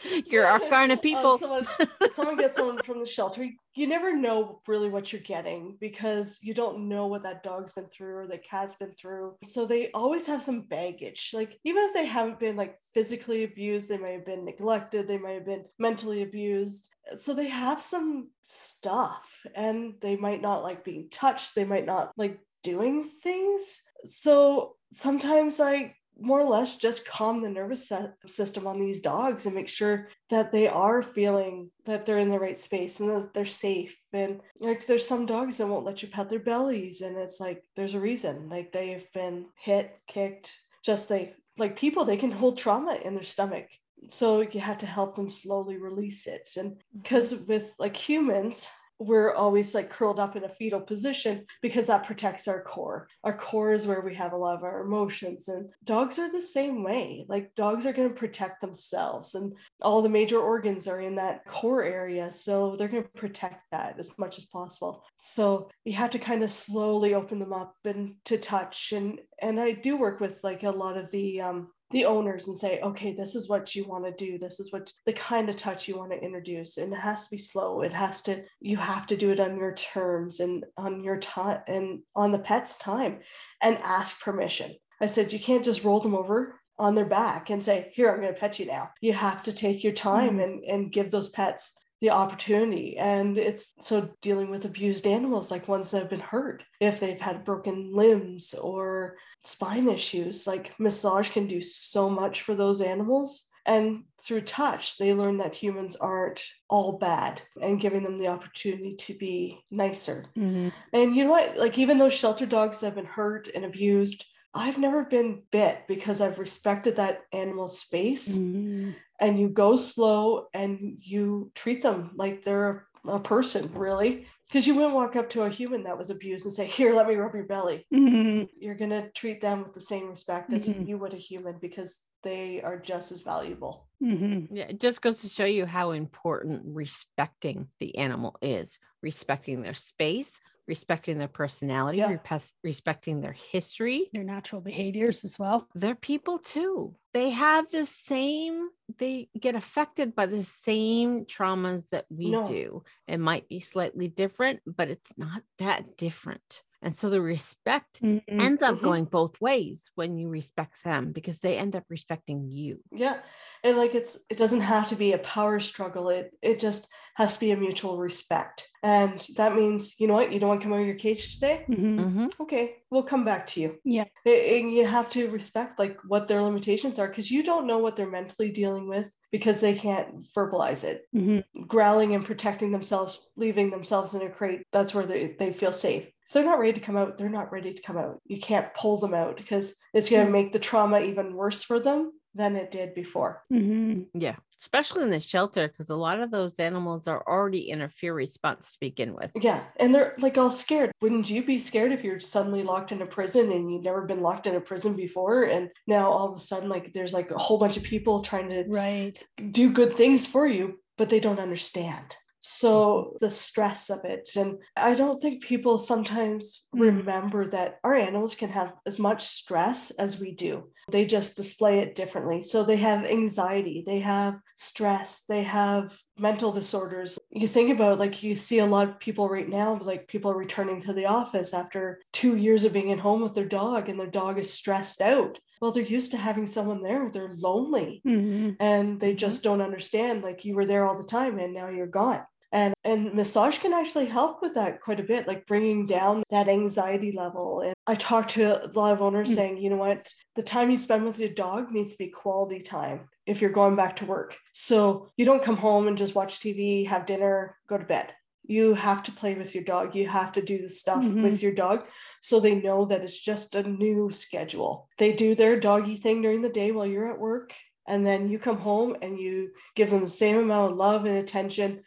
You're our kind of Um, people. someone, someone gets someone from the shelter. You never know really what you're getting because you don't know what that dog's been through or the cat's been through. So they always have some baggage. Like even if they haven't been like physically abused, they might have been neglected, they might have been mentally abused. So they have some stuff and they might not like being touched, they might not like doing things. So sometimes I more or less just calm the nervous system on these dogs and make sure that they are feeling that they're in the right space and that they're safe. And like there's some dogs that won't let you pet their bellies and it's like there's a reason. Like they've been hit kicked just they like people they can hold trauma in their stomach. So you have to help them slowly release it. And because with like humans we're always like curled up in a fetal position because that protects our core. Our core is where we have a lot of our emotions, and dogs are the same way. Like, dogs are going to protect themselves, and all the major organs are in that core area. So, they're going to protect that as much as possible. So, you have to kind of slowly open them up and to touch. And, and I do work with like a lot of the, um, the owners and say, okay, this is what you want to do. This is what the kind of touch you want to introduce. And it has to be slow. It has to, you have to do it on your terms and on your time and on the pet's time and ask permission. I said, you can't just roll them over on their back and say, here, I'm going to pet you now. You have to take your time mm-hmm. and, and give those pets the opportunity. And it's so dealing with abused animals, like ones that have been hurt, if they've had broken limbs or spine issues, like massage can do so much for those animals. And through touch, they learn that humans aren't all bad and giving them the opportunity to be nicer. Mhm. And you know what? Like, even those shelter dogs that have been hurt and abused, I've never been bit because I've respected that animal's space Mhm. and you go slow and you treat them like they're a person, really. Because you wouldn't walk up to a human that was abused and say, Here, let me rub your belly. Mhm. You're going to treat them with the same respect as Mhm. you would a human because they are just as valuable. Mhm. Yeah, it just goes to show you how important respecting the animal is, respecting their space, respecting their personality, Yeah. repes- respecting their history. Their natural behaviors as well. They're people too. They have the same, they get affected by the same traumas that we No. do. It might be slightly different, but it's not that different. And so the respect Mhm. ends up Mhm. going both ways when you respect them because they end up respecting you. Yeah. And like it's it doesn't have to be a power struggle. It it just has to be a mutual respect. And that means, you know what, you don't want to come out of your cage today? Mhm. hmm Okay, we'll come back to you. Yeah. And you have to respect like what their limitations are because you don't know what they're mentally dealing with because they can't verbalize it. Mhm. Growling and protecting themselves, leaving themselves in a crate, that's where they, they feel safe. If they're not ready to come out, they're not ready to come out. You can't pull them out because it's going to make the trauma even worse for them than it did before. Mhm. Yeah. Especially in the shelter because a lot of those animals are already in a fear response to begin with. Yeah, and they're like all scared. Wouldn't you be scared if you're suddenly locked in a prison and you've never been locked in a prison before? And now all of a sudden, like there's like a whole bunch of people trying to Right. do good things for you, but they don't understand. So the stress of it. And I don't think people sometimes Mm. remember that our animals can have as much stress as we do. They just display it differently. So they have anxiety, they have stress, they have mental disorders. You think about like you see a lot of people right now, like people are returning to the office after two years of being at home with their dog and their dog is stressed out. Well, they're used to having someone there. They're lonely Mhm. and they just don't understand like you were there all the time and now you're gone and and massage can actually help with that quite a bit like bringing down that anxiety level. And i talk to a lot of owners Mm. saying you know what? The time you spend with your dog needs to be quality time if you're going back to work. So you don't come home and just watch tv have dinner go to bed. You have to play with your dog. You have to do the stuff Mhm. with your dog so they know that it's just a new schedule. They do their doggy thing during the day while you're at work and then you come home and you give them the same amount of love and attention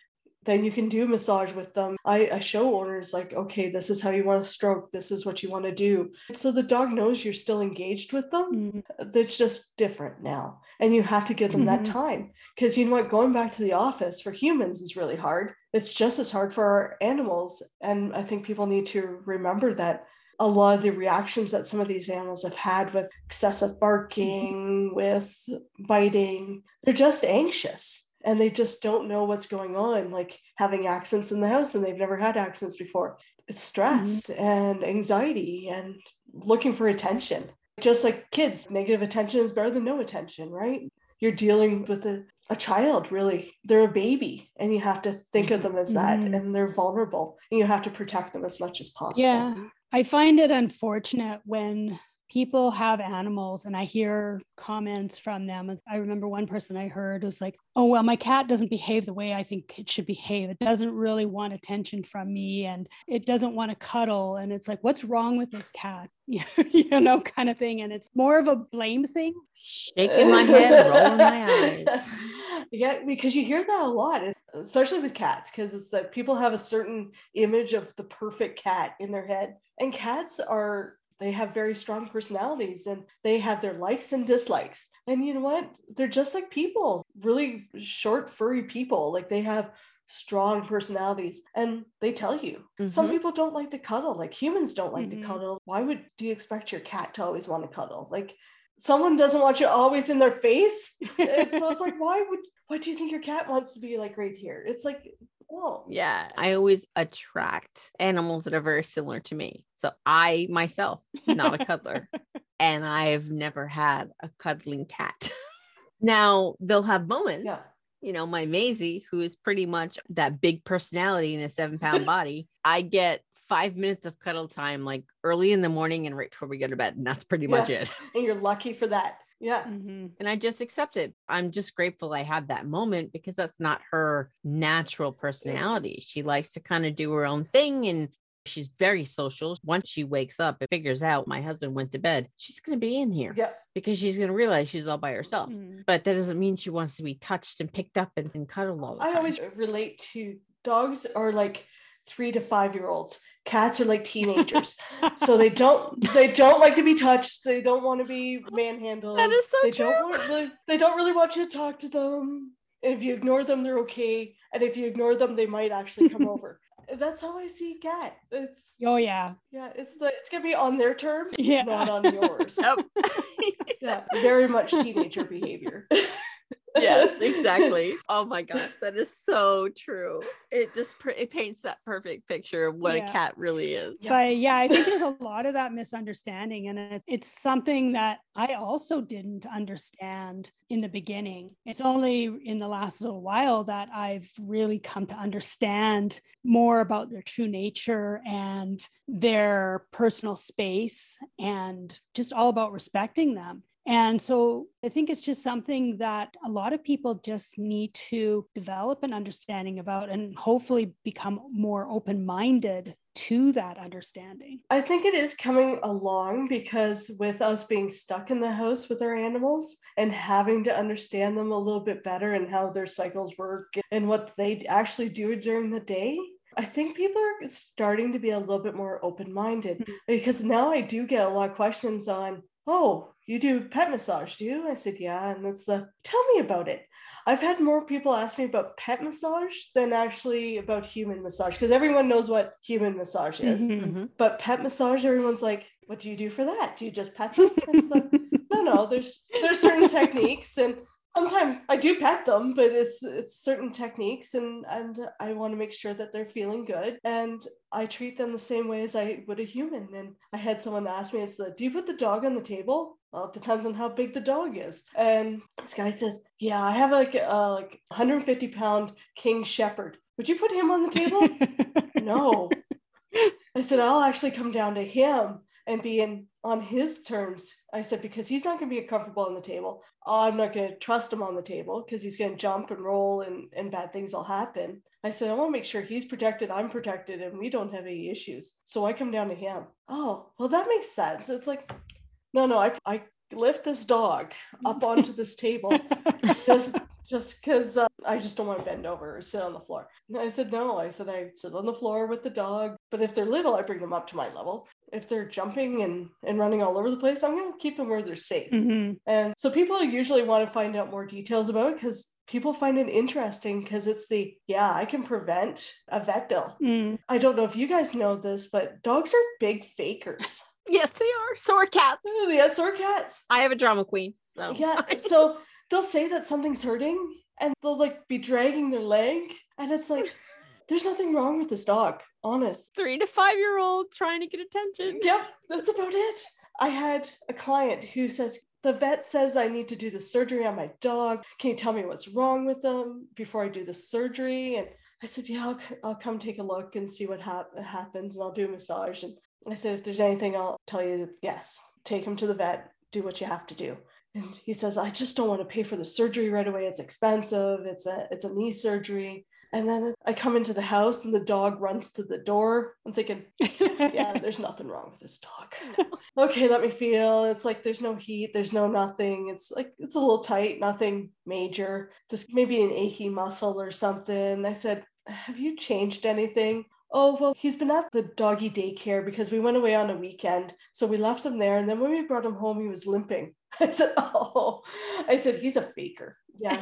then you can do massage with them. I, I show owners like okay this is how you want to stroke this is what you want to do. So the dog knows you're still engaged with them. That's just different now and you have to give them that Mhm. time because you know what? Going back to the office for humans is really hard. It's just as hard for our animals and i think people need to remember that a lot of the reactions that some of these animals have had with excessive barking with biting they're just anxious and they just don't know what's going on like having accents in the house and they've never had accents before. It's stress and anxiety and looking for attention. Just like kids negative attention is better than no attention right? You're dealing with a, a child really. They're a baby and you have to think of them as that Mhm. and they're vulnerable and you have to protect them as much as possible. Yeah. I find it unfortunate when people have animals and I hear comments from them. I remember one person I heard was like, Oh, well, my cat doesn't behave the way I think it should behave. It doesn't really want attention from me and it doesn't want to cuddle. And it's like, What's wrong with this cat? you know, kind of thing. And it's more of a blame thing. Shaking my head, rolling my eyes. yeah, because you hear that a lot, especially with cats, because it's that people have a certain image of the perfect cat in their head. And cats are, they have very strong personalities and they have their likes and dislikes. And you know what? They're just like people, really short, furry people. Like they have strong personalities and they tell you some Mhm. people don't like to cuddle like humans don't like Mhm. to cuddle why would do you expect your cat to always want to cuddle like someone doesn't want you always in their face it's, so it's like why would why do you think your cat wants to be like right here it's like oh Yeah, I always attract animals that are very similar to me. So I myself, not a cuddler, and I've never had a cuddling cat. now they'll have moments, yeah you know, my Maisie, who is pretty much that big personality in a seven pound body, I get five minutes of cuddle time like early in the morning and right before we go to bed. And that's pretty much it. and you're lucky for that yeah Mhm. And I just accept it. I'm just grateful I had that moment because that's not her natural personality. She likes to kind of do her own thing and she's very social. Once she wakes up and figures out my husband went to bed, she's going to be in here yeah because she's going to realize she's all by herself. Mhm. But that doesn't mean she wants to be touched and picked up and, and cuddled all the i time. I always relate to dogs are like three to five year olds cats are like teenagers. So they don't they don't like to be touched. They don't want to be manhandled. That is so they true. don't want they, they don't really want you to talk to them. And if you ignore them they're okay. And if you ignore them they might actually come over. That's how i see cat. It's Oh, yeah. yeah it's the it's gonna be on their terms Yeah. not on yours. Yep. yeah very much teenager behavior yes, exactly. Oh my gosh, that is so true. It just pr- it paints that perfect picture of what Yeah. a cat really is. But yeah, I think there's a lot of that misunderstanding. And it's, it's something that I also didn't understand in the beginning. It's only in the last little while that I've really come to understand more about their true nature and their personal space and just all about respecting them. And so I think it's just something that a lot of people just need to develop an understanding about and hopefully become more open minded to that understanding. I think it is coming along because with us being stuck in the house with our animals and having to understand them a little bit better and how their cycles work and what they actually do during the day, I think people are starting to be a little bit more open minded Mhm. because now I do get a lot of questions on, oh, you do pet massage, do you? I said, yeah. And it's the, tell me about it. I've had more people ask me about pet massage than actually about human massage because everyone knows what human massage is. Mhm. Mhm. But pet massage, everyone's like, what do you do for that? Do you just pet them? It's like, no, no, there's there's certain techniques and sometimes I do pet them, but it's it's certain techniques and and I want to make sure that they're feeling good. And I treat them the same way as I would a human. And I had someone ask me, it's like, do you put the dog on the table? Well, it depends on how big the dog is. And this guy says, yeah, I have like a like 150 pound King Shepherd. Would you put him on the table? no. I said, I'll actually come down to him and be in on his terms. I said, because he's not going to be comfortable on the table. I'm not going to trust him on the table because he's going to jump and roll and, and bad things will happen. I said, I want to make sure he's protected, I'm protected, and we don't have any issues. So I come down to him. Oh, well, that makes sense. It's like, no, no, I, I lift this dog up onto this table just just because uh, I just don't want to bend over or sit on the floor. And I said, no. I said, I sit on the floor with the dog. But if they're little, I bring them up to my level. If they're jumping and, and running all over the place, I'm going to keep them where they're safe. Mhm. And so people usually want to find out more details about it because people find it interesting because it's the, yeah, I can prevent a vet bill. Mm. I don't know if you guys know this, but dogs are big fakers. Yes, they are. So are cats. yeah, so are cats. I have a drama queen. So Yeah. So they'll say that something's hurting and they'll like be dragging their leg. And it's like, there's nothing wrong with this dog, honest. three to five year old trying to get attention. Yep, that's about it. I had a client who says, the vet says I need to do the surgery on my dog. Can you tell me what's wrong with them before I do the surgery? And I said, Yeah, I'll, I'll come take a look and see what hap- happens and I'll do a massage. And I said, If there's anything, I'll tell you yes, take him to the vet, do what you have to do. And he says, I just don't want to pay for the surgery right away. It's expensive. It's a it's a knee surgery. And then I come into the house and the dog runs to the door. I'm thinking, yeah, there's nothing wrong with this dog. Okay, let me feel. It's like there's no heat, there's no nothing. It's like it's a little tight, nothing major, just maybe an achy muscle or something. I said, Have you changed anything? Oh, well, he's been at the doggy daycare because we went away on a weekend. So we left him there. And then when we brought him home, he was limping. I said, Oh, I said, He's a faker. Yeah.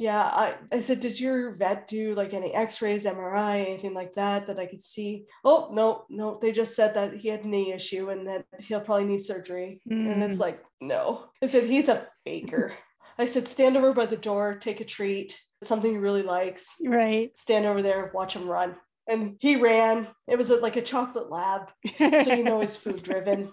Yeah, I, I said, did your vet do like any x-rays, MRI, anything like that that I could see? Oh, no, no, they just said that he had knee issue and that he'll probably need surgery. And it's Mm. like, no. I said, he's a faker. I said, stand over by the door, take a treat, something he really likes, right. stand over there, watch him run. And he ran. It was a, like a chocolate lab. So you know he's food driven.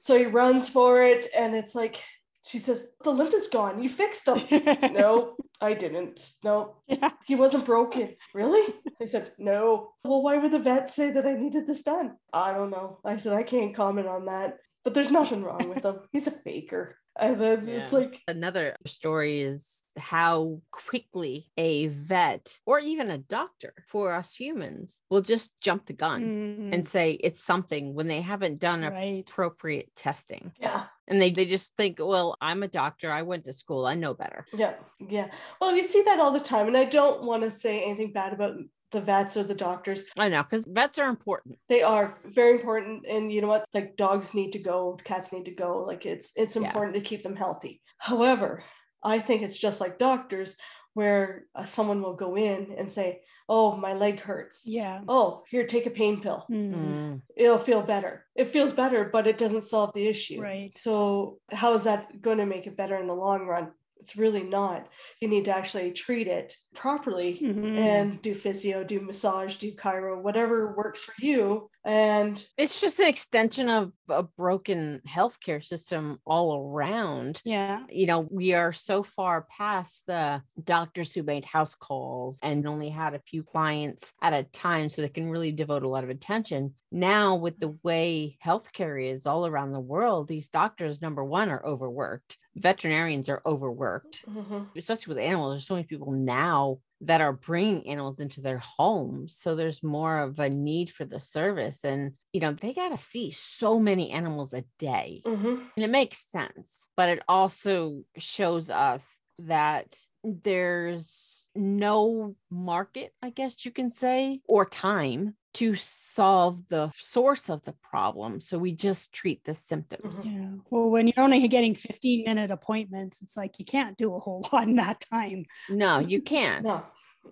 So he runs for it. And it's like, she says, the limp is gone. You fixed him. no, I didn't. No, Yeah. he wasn't broken. Really? I said, no. Well, why would the vet say that I needed this done? I don't know. I said, I can't comment on that. But there's nothing wrong with him. He's a faker. And then it's like, Another story is how quickly a vet or even a doctor for us humans will just jump the gun Mm. and say it's something when they haven't done right. appropriate testing. yeah, And they, they just think, well, I'm a doctor. I went to school. I know better. yeah, yeah. Well, you see that all the time. And I don't want to say anything bad about the vets or the doctors. I know because vets are important. They are very important. And you know what? Like dogs need to go, cats need to go. Like it's it's Yeah. important to keep them healthy. However, I think it's just like doctors where uh, someone will go in and say, "Oh, my leg hurts." Yeah. Oh, here, take a pain pill. Mm. Mm. It'll feel better. It feels better, but it doesn't solve the issue. Right. So, how is that going to make it better in the long run? It's really not. You need to actually treat it properly Mhm. and do physio, do massage, do chiro, whatever works for you. And It's just an extension of a broken healthcare system all around. yeah. You know, we are so far past the doctors who made house calls and only had a few clients at a time so they can really devote a lot of attention. Now, with the way healthcare is all around the world, these doctors, number one, are overworked. Veterinarians are overworked Mhm. especially with animals, there's so many people now that are bringing animals into their homes. So there's more of a need for the service. And, you know, they got to see so many animals a day. Mhm. And it makes sense, but it also shows us that there's no market, I guess you can say, or time to solve the source of the problem. So we just treat the symptoms. Mhm. Yeah. Well, when you're only getting 15 minute appointments, it's like you can't do a whole lot in that time. No, you can't. No,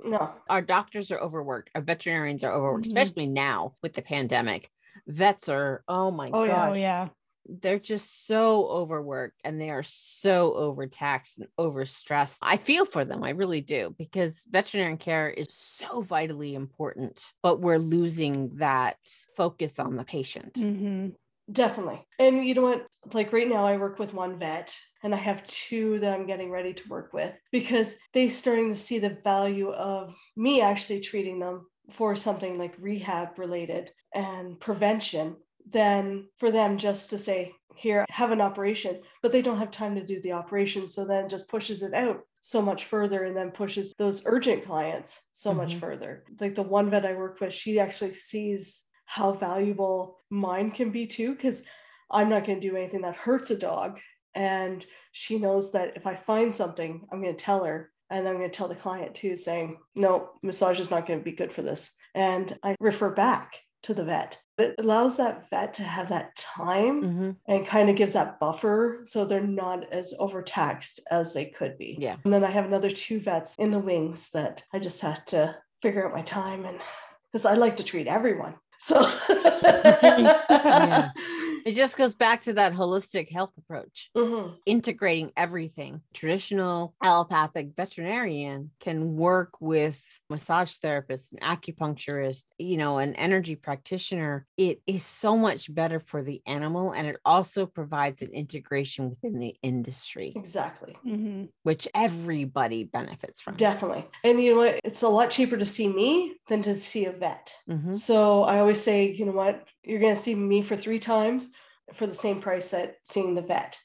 no. our doctors are overworked our veterinarians are overworked Mhm. especially now with the pandemic vets are oh my Oh, yeah. god Oh, yeah. They're just so overworked and they are so overtaxed and overstressed i feel for them i really do because veterinarian care is so vitally important but we're losing that focus on the patient hmm Definitely. And you know what? Like right now, I work with one vet and I have two that I'm getting ready to work with because they're starting to see the value of me actually treating them for something like rehab related and prevention than for them just to say, here, have an operation, but they don't have time to do the operation. So then it just pushes it out so much further and then pushes those urgent clients so much Mhm. further. Like the one vet I work with, she actually sees how valuable mine can be too, because I'm not going to do anything that hurts a dog. And she knows that if I find something, I'm going to tell her. And I'm going to tell the client too, saying, no, massage is not going to be good for this. And I refer back to the vet. It allows that vet to have that time Mhm. and kind of gives that buffer so they're not as overtaxed as they could be. Yeah. And then I have another two vets in the wings that I just have to figure out my time and because I like to treat everyone. So Yeah. it just goes back to that holistic health approach Mhm. integrating everything. Traditional allopathic veterinarian can work with massage therapist, an acupuncturist, you know, an energy practitioner. It is so much better for the animal and it also provides an integration within the industry, Exactly. hmm which everybody benefits from. Definitely. And you know what? It's a lot cheaper to see me than to see a vet. Mhm. So I always say, you know what? You're going to see me for three times for the same price that seeing the vet.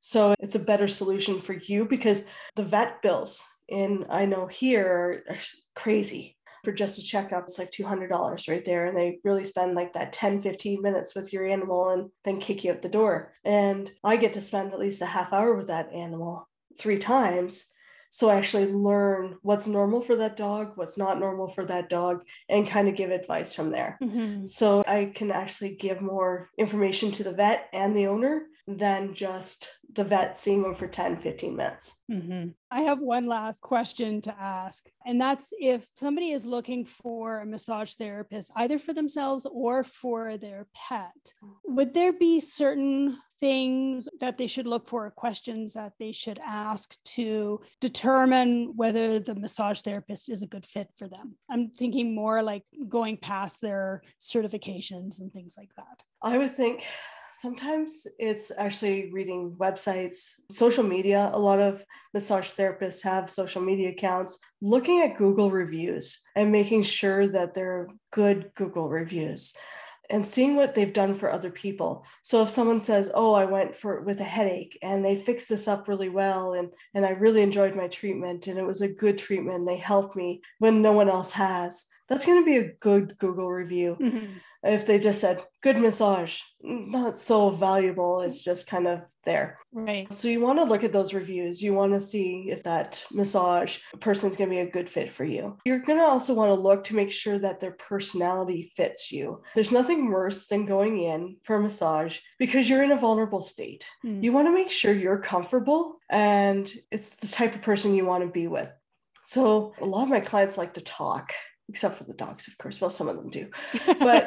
So it's a better solution for you because the vet bills in I know here are, are crazy. For just a checkup, it's like $200 right there. And they really spend like that 10, 15 minutes with your animal and then kick you out the door. And I get to spend at least a half hour with that animal three times. So I actually learn what's normal for that dog, what's not normal for that dog, and kind of give advice from there. hmm So I can actually give more information to the vet and the owner than just the vet seeing them for 10, 15 minutes. hmm I have one last question to ask, and that's if somebody is looking for a massage therapist, either for themselves or for their pet, would there be certain things that they should look for, questions that they should ask to determine whether the massage therapist is a good fit for them? I'm thinking more like going past their certifications and things like that. I would think sometimes it's actually reading websites, social media. A lot of massage therapists have social media accounts, looking at Google reviews and making sure that they're good Google reviews and seeing what they've done for other people. So if someone says, "Oh, I went for with a headache and they fixed this up really well and and I really enjoyed my treatment and it was a good treatment, they helped me when no one else has." That's going to be a good Google review. Mhm. if they just said good massage not so valuable it's just kind of there. Right. so you want to look at those reviews. You want to see if that massage person is going to be a good fit for you. You're going to also want to look to make sure that their personality fits you. There's nothing worse than going in for a massage because you're in a vulnerable state. Mm. you want to make sure you're comfortable and it's the type of person you want to be with. So a lot of my clients like to talk except for the dogs of course well some of them do but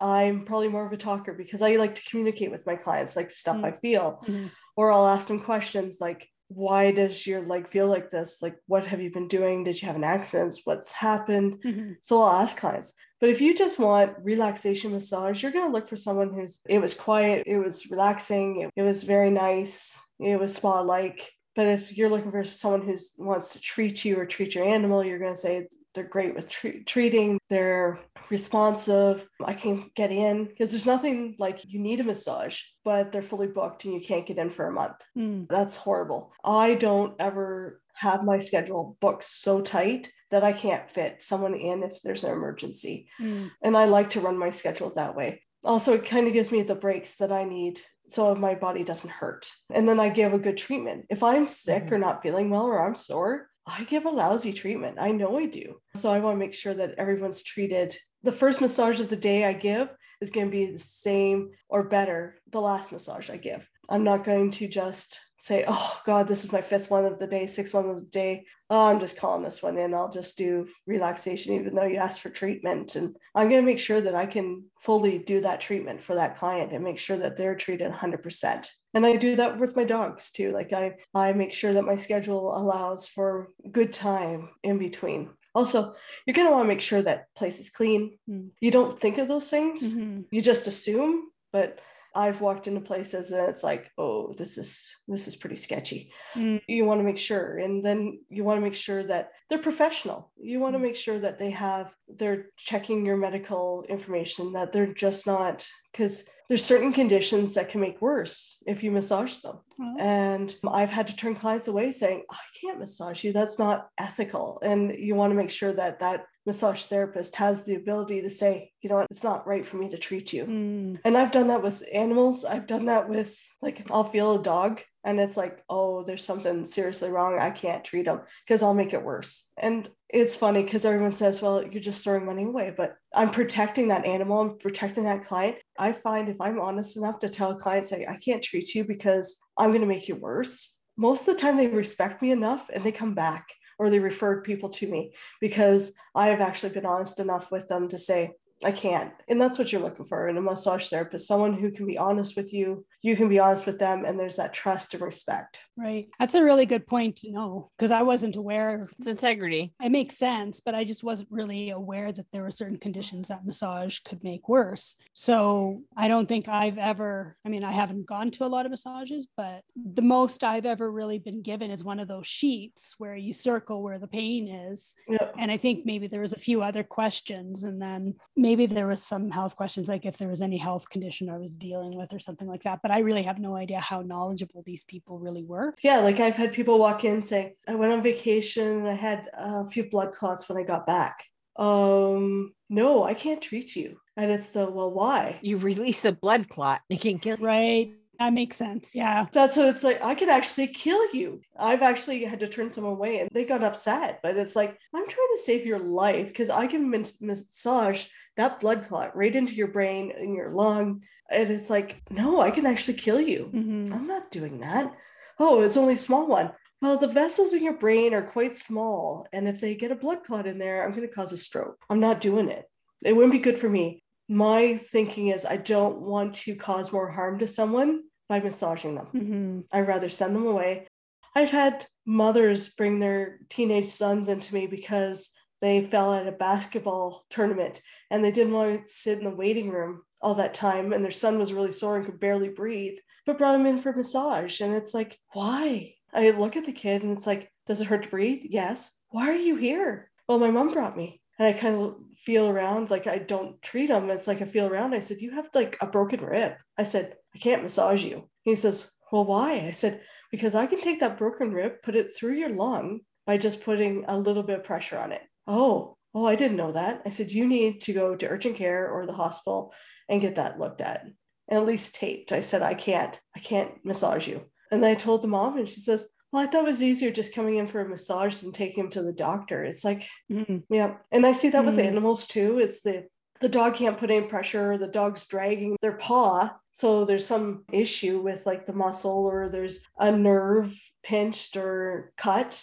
I'm probably more of a talker because I like to communicate with my clients, like stuff Mm. I feel, Mhm. or I'll ask them questions like, why does your leg feel like this? Like, what have you been doing? Did you have an accident? What's happened? Mm-hmm. So I'll ask clients. But if you just want relaxation massage, you're going to look for someone who's, it was quiet, it was relaxing, it, it was very nice, it was spa like. But if you're looking for someone who wants to treat you or treat your animal, you're going to say they're great with tre- treating, they're responsive, I can get in because there's nothing like you need a massage, but they're fully booked and you can't get in for a month. Mm. That's horrible. I don't ever have my schedule booked so tight that I can't fit someone in if there's an emergency. Mm. And I like to run my schedule that way. Also, it kind of gives me the breaks that I need so my body doesn't hurt. And then I give a good treatment. If I'm sick Mhm. or not feeling well or I'm sore, I give a lousy treatment. I know I do. So I want to make sure that everyone's treated. The first massage of the day I give is going to be the same or better the last massage I give. I'm not going to just say, oh God, this is my fifth one of the day, sixth one of the day. Oh, I'm just calling this one in. I'll just do relaxation, even though you asked for treatment. And I'm going to make sure that I can fully do that treatment for that client and make sure that they're treated 100%. And I do that with my dogs too. Like I, I make sure that my schedule allows for good time in between. Also, you're going to want to make sure that place is clean. Mm. You don't think of those things. Mhm. You just assume, but I've walked into places and it's like, oh, this is this is pretty sketchy. Mm. You want to make sure, and then you want to make sure that they're professional. You want to Mm. make sure that they have they're checking your medical information, that they're just not because there's certain conditions that can make worse if you massage them. Oh. And I've had to turn clients away saying, I can't massage you. That's not ethical. And you want to make sure that that massage therapist has the ability to say, you know what, it's not right for me to treat you. Mm. And I've done that with animals. I've done that with, like, I'll feel a dog and it's like, oh, there's something seriously wrong. I can't treat them because I'll make it worse. And it's funny because everyone says, well, you're just throwing money away, but I'm protecting that animal, I'm protecting that client. I find if I'm honest enough to tell a client, say, I can't treat you because I'm going to make you worse, most of the time they respect me enough and they come back or they referred people to me because I have actually been honest enough with them to say, I can't. And that's what you're looking for in a massage therapist someone who can be honest with you, you can be honest with them, and there's that trust and respect. Right. That's a really good point to know because I wasn't aware. It's integrity. It makes sense, but I just wasn't really aware that there were certain conditions that massage could make worse. So I don't think I've ever, I mean, I haven't gone to a lot of massages, but the most I've ever really been given is one of those sheets where you circle where the pain is. Yeah. And I think maybe there was a few other questions. And then maybe there was some health questions, like if there was any health condition I was dealing with or something like that. But I really have no idea how knowledgeable these people really were. Yeah, like I've had people walk in say, I went on vacation and I had a few blood clots when I got back. Um, no, I can't treat you. And it's the, well, why? You release a blood clot. You can kill Right. That makes sense. Yeah. That's what it's like. I could actually kill you. I've actually had to turn someone away and they got upset, but it's like, I'm trying to save your life because I can massage that blood clot right into your brain and your lung. And it's like, no, I can actually kill you. Mhm. I'm not doing that. Oh, it's only a small one. Well, the vessels in your brain are quite small. And if they get a blood clot in there, I'm going to cause a stroke. I'm not doing it. It wouldn't be good for me. My thinking is, I don't want to cause more harm to someone by massaging them. Mhm. I'd rather send them away. I've had mothers bring their teenage sons into me because they fell at a basketball tournament and they didn't want to sit in the waiting room all that time. And their son was really sore and could barely breathe, but brought him in for massage. And it's like, why? I look at the kid and it's like, does it hurt to breathe? Yes. Why are you here? Well, my mom brought me. And I kind of feel around like I don't treat him. It's like I feel around. I said, You have like a broken rib. I said, I can't massage you. He says, Well, why? I said, Because I can take that broken rib, put it through your lung by just putting a little bit of pressure on it. Oh, oh, I didn't know that. I said, You need to go to urgent care or the hospital and get that looked at and at least taped. I said, I can't, I can't massage you. And then I told the mom, and she says, Well, I thought it was easier just coming in for a massage than taking him to the doctor. It's like, Mhm. yeah. And I see that with Mm. animals too. It's the the dog can't put any pressure, the dog's dragging their paw. So there's some issue with like the muscle or there's a nerve pinched or cut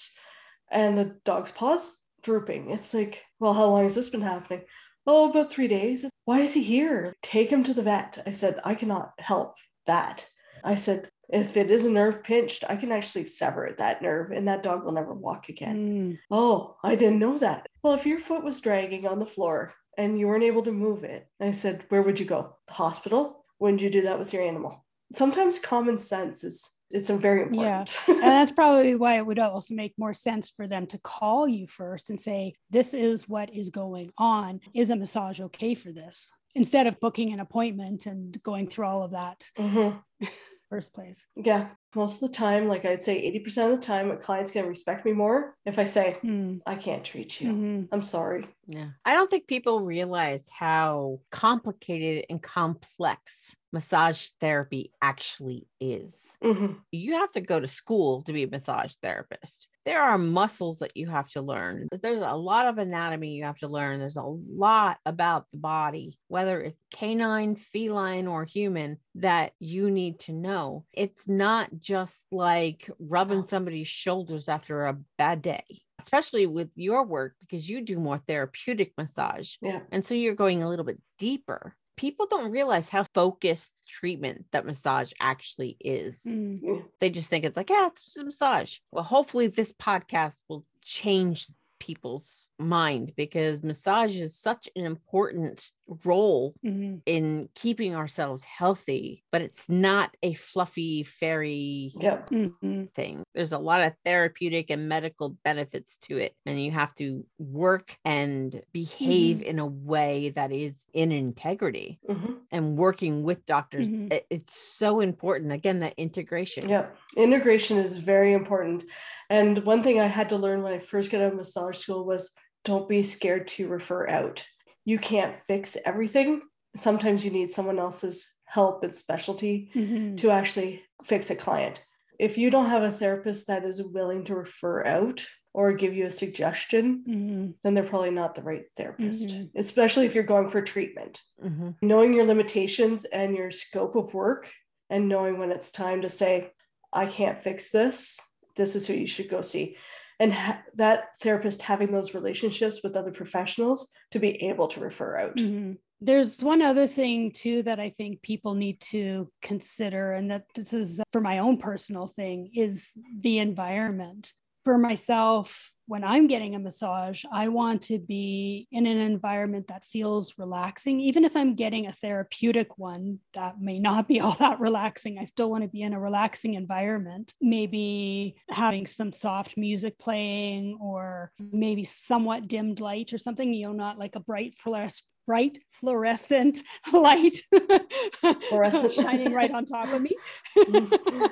and the dog's paw's drooping. It's like, well, how long has this been happening? Oh, about three days. Why is he here? Take him to the vet. I said, I cannot help that. I said, If it is a nerve pinched, I can actually sever that nerve and that dog will never walk again. Mm. Oh, I didn't know that. Well, if your foot was dragging on the floor and you weren't able to move it, I said, Where would you go? The hospital? When did you do that with your animal? Sometimes common sense is it's a very important. Yeah. and that's probably why it would also make more sense for them to call you first and say, This is what is going on. Is a massage okay for this? Instead of booking an appointment and going through all of that Mhm. first place. Yeah. Most of the time, like I'd say 80% of the time, a client's going to respect me more if I say, Mm. I can't treat you. Mhm. I'm sorry. Yeah. I don't think people realize how complicated and complex massage therapy actually is. Mhm. You have to go to school to be a massage therapist. There are muscles that you have to learn. There's a lot of anatomy you have to learn. There's a lot about the body, whether it's canine, feline, or human, that you need to know. It's not just like rubbing somebody's shoulders after a bad day especially with your work because you do more therapeutic massage. Yeah. And so you're going a little bit deeper. People don't realize how focused treatment that massage actually is. Mm. Yeah. They just think it's like, yeah, it's just a massage. Well, hopefully this podcast will change people's mind because massage is such an important role Mhm. in keeping ourselves healthy, but it's not a fluffy fairy Yep. Mhm. thing. There's a lot of therapeutic and medical benefits to it. And you have to work and behave in a way that is in integrity Mhm. and working with doctors. Mhm. it- it's so important. Again, that integration. Yep. Integration is very important. And one thing I had to learn when I first got out of massage school was don't be scared to refer out. You can't fix everything. Sometimes you need someone else's help and specialty Mhm. to actually fix a client. If you don't have a therapist that is willing to refer out or give you a suggestion, Mhm. then they're probably not the right therapist, Mhm. especially if you're going for treatment. Mhm. Knowing your limitations and your scope of work, and knowing when it's time to say, I can't fix this, this is who you should go see. And ha- that therapist having those relationships with other professionals to be able to refer out. Mhm. There's one other thing too that I think people need to consider, and that this is for my own personal thing, is the environment. For myself, when I'm getting a massage, I want to be in an environment that feels relaxing. Even if I'm getting a therapeutic one, that may not be all that relaxing. I still want to be in a relaxing environment. Maybe having some soft music playing, or maybe somewhat dimmed light or something, you know, not like a bright fluorescent bright fluorescent light Fluorescent. shining right on top of me. Mm.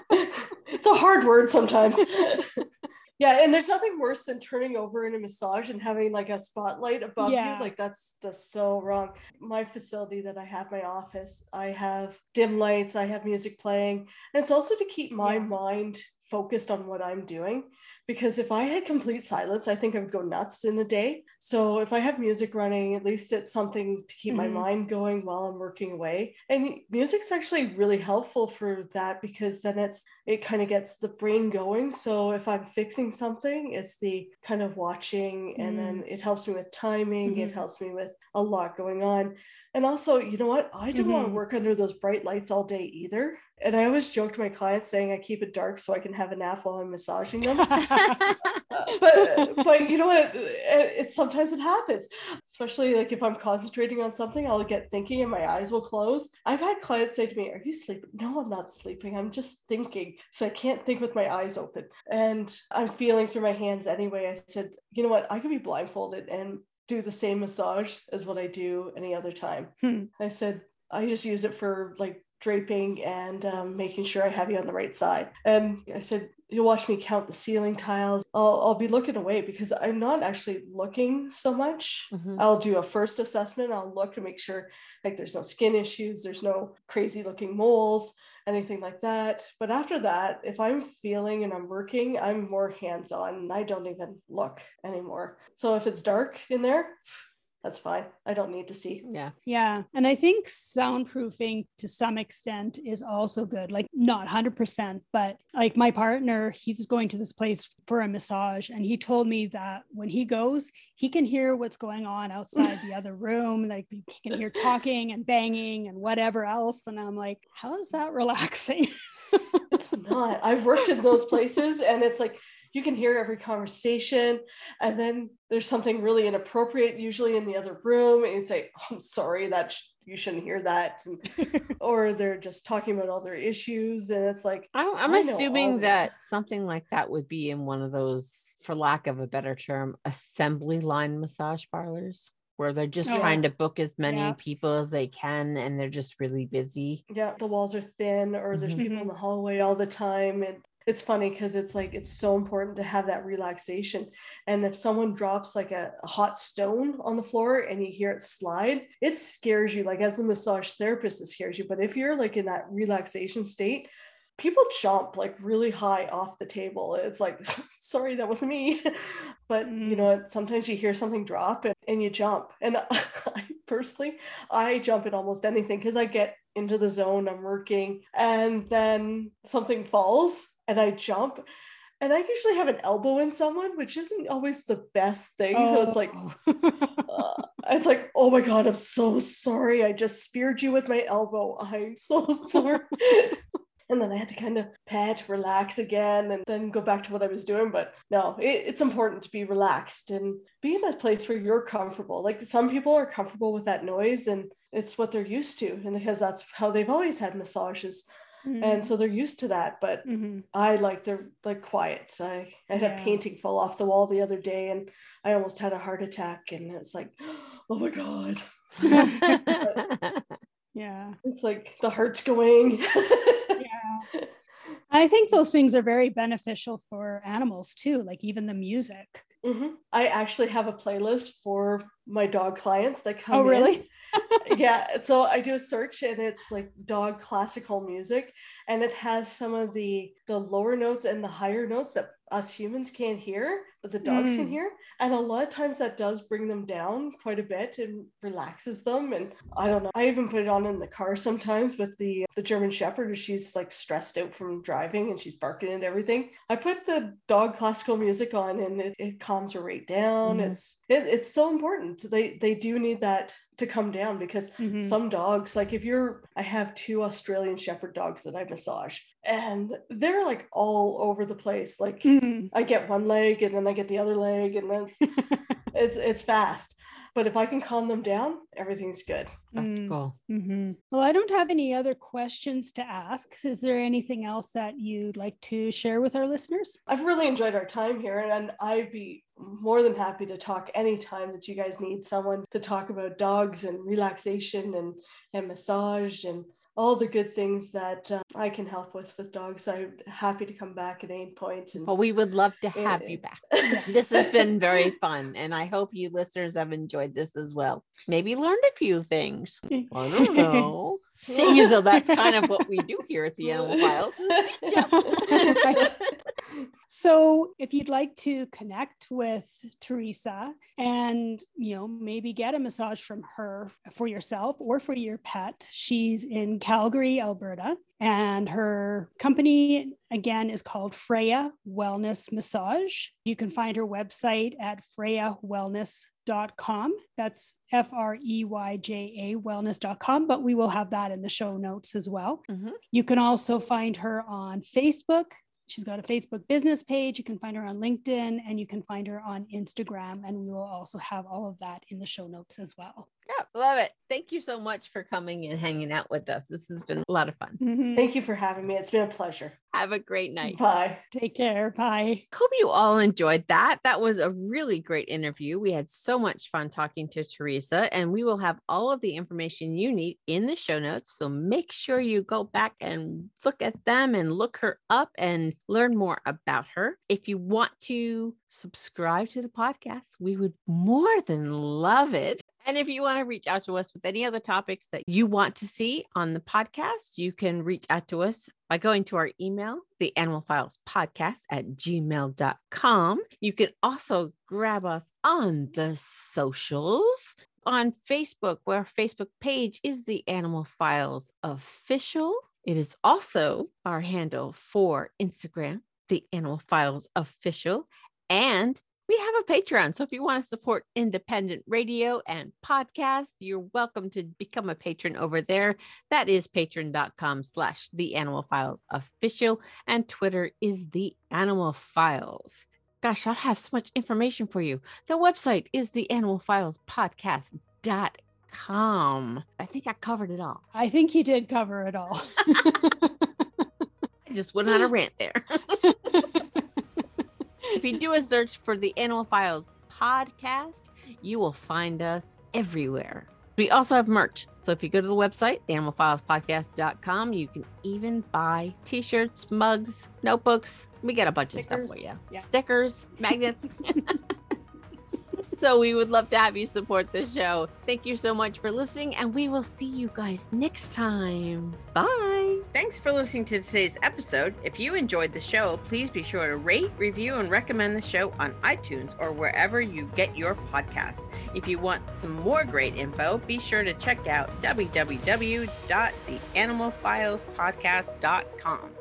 it's a hard word sometimes. Yeah, and there's nothing worse than turning over in a massage and having like a spotlight above Yeah. you. Like that's just so wrong. My facility that I have, my office, I have dim lights, I have music playing, and it's also to keep my Yeah. mind focused on what I'm doing. Because if I had complete silence, I think I would go nuts in a day. So if I have music running, at least it's something to keep my Mhm. mind going while I'm working away. And music's actually really helpful for that because then it's it kind of gets the brain going. So if I'm fixing something, it's the kind of watching and then it helps me with timing, it Mhm. helps me with a lot going on. And also, you know what? I don't want Mhm. to work under those bright lights all day either. And I always joke to my clients saying I keep it dark so I can have a nap while I'm massaging them. but but you know what? It, it sometimes it happens, especially like if I'm concentrating on something, I'll get thinking and my eyes will close. I've had clients say to me, "Are you sleeping?" No, I'm not sleeping. I'm just thinking, so I can't think with my eyes open, and I'm feeling through my hands anyway. I said, "You know what? I could be blindfolded and." Do the same massage as what I do any other time. Hmm. I said, I just use it for like draping and um, making sure I have you on the right side. And I said, you'll watch me count the ceiling tiles. I'll, I'll be looking away because I'm not actually looking so much. Mhm. I'll do a first assessment. I'll look to make sure like there's no skin issues, there's no crazy looking moles, anything like that. But after that, if I'm feeling and I'm working, I'm more hands on I don't even look anymore. So if it's dark in there, that's fine. I don't need to see. Yeah. Yeah. And I think soundproofing to some extent is also good. Like, not 100%, but like my partner, he's going to this place for a massage. And he told me that when he goes, he can hear what's going on outside the other room. Like, he can hear talking and banging and whatever else. And I'm like, how is that relaxing? it's not. I've worked in those places and it's like, you can hear every conversation and then there's something really inappropriate usually in the other room and you say oh, i'm sorry that sh- you shouldn't hear that and, or they're just talking about all their issues and it's like I'm, I'm assuming that something like that would be in one of those for lack of a better term assembly line massage parlors where they're just oh, trying to book as many yeah. people as they can and they're just really busy. Yeah, the walls are thin or there's mm-hmm. people in the hallway all the time and it's funny because it's like it's so important to have that relaxation and if someone drops like a, a, hot stone on the floor and you hear it slide it scares you like as a massage therapist it scares you but if you're like in that relaxation state people jump like really high off the table it's like sorry that wasn't me but mm. you know sometimes you hear something drop and, and you jump and I personally i jump in almost anything because i get into the zone i'm working and then something falls and I jump. And I usually have an elbow in someone, which isn't always the best thing. Oh. So it's like, oh. uh, it's like, oh my God, I'm so sorry. I just speared you with my elbow. I'm so sorry. and then I had to kind of pet, relax again, and then go back to what I was doing. But no, it, it's important to be relaxed and be in a place where you're comfortable. Like some people are comfortable with that noise and it's what they're used to. And because that's how they've always had massages. Mm-hmm. And so they're used to that, but mm-hmm. I like they're like quiet. I, I had yeah. a painting fall off the wall the other day and I almost had a heart attack and it's like, oh my God. yeah. It's like the heart's going. yeah. I think those things are very beneficial for animals too, like even the music. Mm-hmm. I actually have a playlist for my dog clients that come. Oh, really? Yeah so i do a search and it's like dog classical music and it has some of the the lower notes and the higher notes that us humans can't hear but the dogs mm. can hear and a lot of times that does bring them down quite a bit and relaxes them and i don't know i even put it on in the car sometimes with the the german shepherd she's like stressed out from driving and she's barking and everything i put the dog classical music on and it, it calms her right down mm. it's it, it's so important they they do need that to come down because mm-hmm. some dogs like if you're i have two australian shepherd dogs that i massage and they're like all over the place like mm-hmm. i get one leg and then i get the other leg and then it's it's, it's fast but if I can calm them down, everything's good. That's mm. cool. Mm-hmm. Well, I don't have any other questions to ask. Is there anything else that you'd like to share with our listeners? I've really enjoyed our time here, and I'd be more than happy to talk anytime that you guys need someone to talk about dogs and relaxation and, and massage and all the good things that uh, I can help with with dogs. I'm happy to come back at any point. And, well, we would love to have you back. this has been very fun, and I hope you listeners have enjoyed this as well. Maybe learned a few things. I don't know. See, so that's kind of what we do here at the Animal Files. so, if you'd like to connect with Theresa and you know maybe get a massage from her for yourself or for your pet, she's in Calgary, Alberta, and her company again is called Freyja Wellness Massage. You can find her website at Freyja Wellness com. That's F R E Y J A wellness.com, but we will have that in the show notes as well. Mm-hmm. You can also find her on Facebook. She's got a Facebook business page. You can find her on LinkedIn and you can find her on Instagram. And we will also have all of that in the show notes as well. Yeah, love it. Thank you so much for coming and hanging out with us. This has been a lot of fun. Mm-hmm. Thank you for having me. It's been a pleasure. Have a great night. Bye. Take care. Bye. Hope you all enjoyed that. That was a really great interview. We had so much fun talking to Theresa, and we will have all of the information you need in the show notes. So make sure you go back and look at them and look her up and learn more about her. If you want to subscribe to the podcast, we would more than love it. And if you want to reach out to us with any other topics that you want to see on the podcast, you can reach out to us by going to our email, the animal files podcast at gmail.com. You can also grab us on the socials. on Facebook, where our Facebook page is the Animal Files Official. It is also our handle for Instagram, the Animal Files Official. And we have a Patreon. So if you want to support independent radio and podcast, you're welcome to become a patron over there. That is patreon.com slash the animal files official. And Twitter is the animal files. Gosh, I have so much information for you. The website is the animal files podcast.com. I think I covered it all. I think you did cover it all. I just went on a rant there. if you do a search for the Animal Files podcast, you will find us everywhere. We also have merch. So if you go to the website, theanimalfilespodcast.com, you can even buy t shirts, mugs, notebooks. We got a bunch Stickers. of stuff for you. Yeah. Stickers, magnets. so we would love to have you support the show. Thank you so much for listening, and we will see you guys next time. Bye. Thanks for listening to today's episode. If you enjoyed the show, please be sure to rate, review, and recommend the show on iTunes or wherever you get your podcasts. If you want some more great info, be sure to check out www.theanimalfilespodcast.com.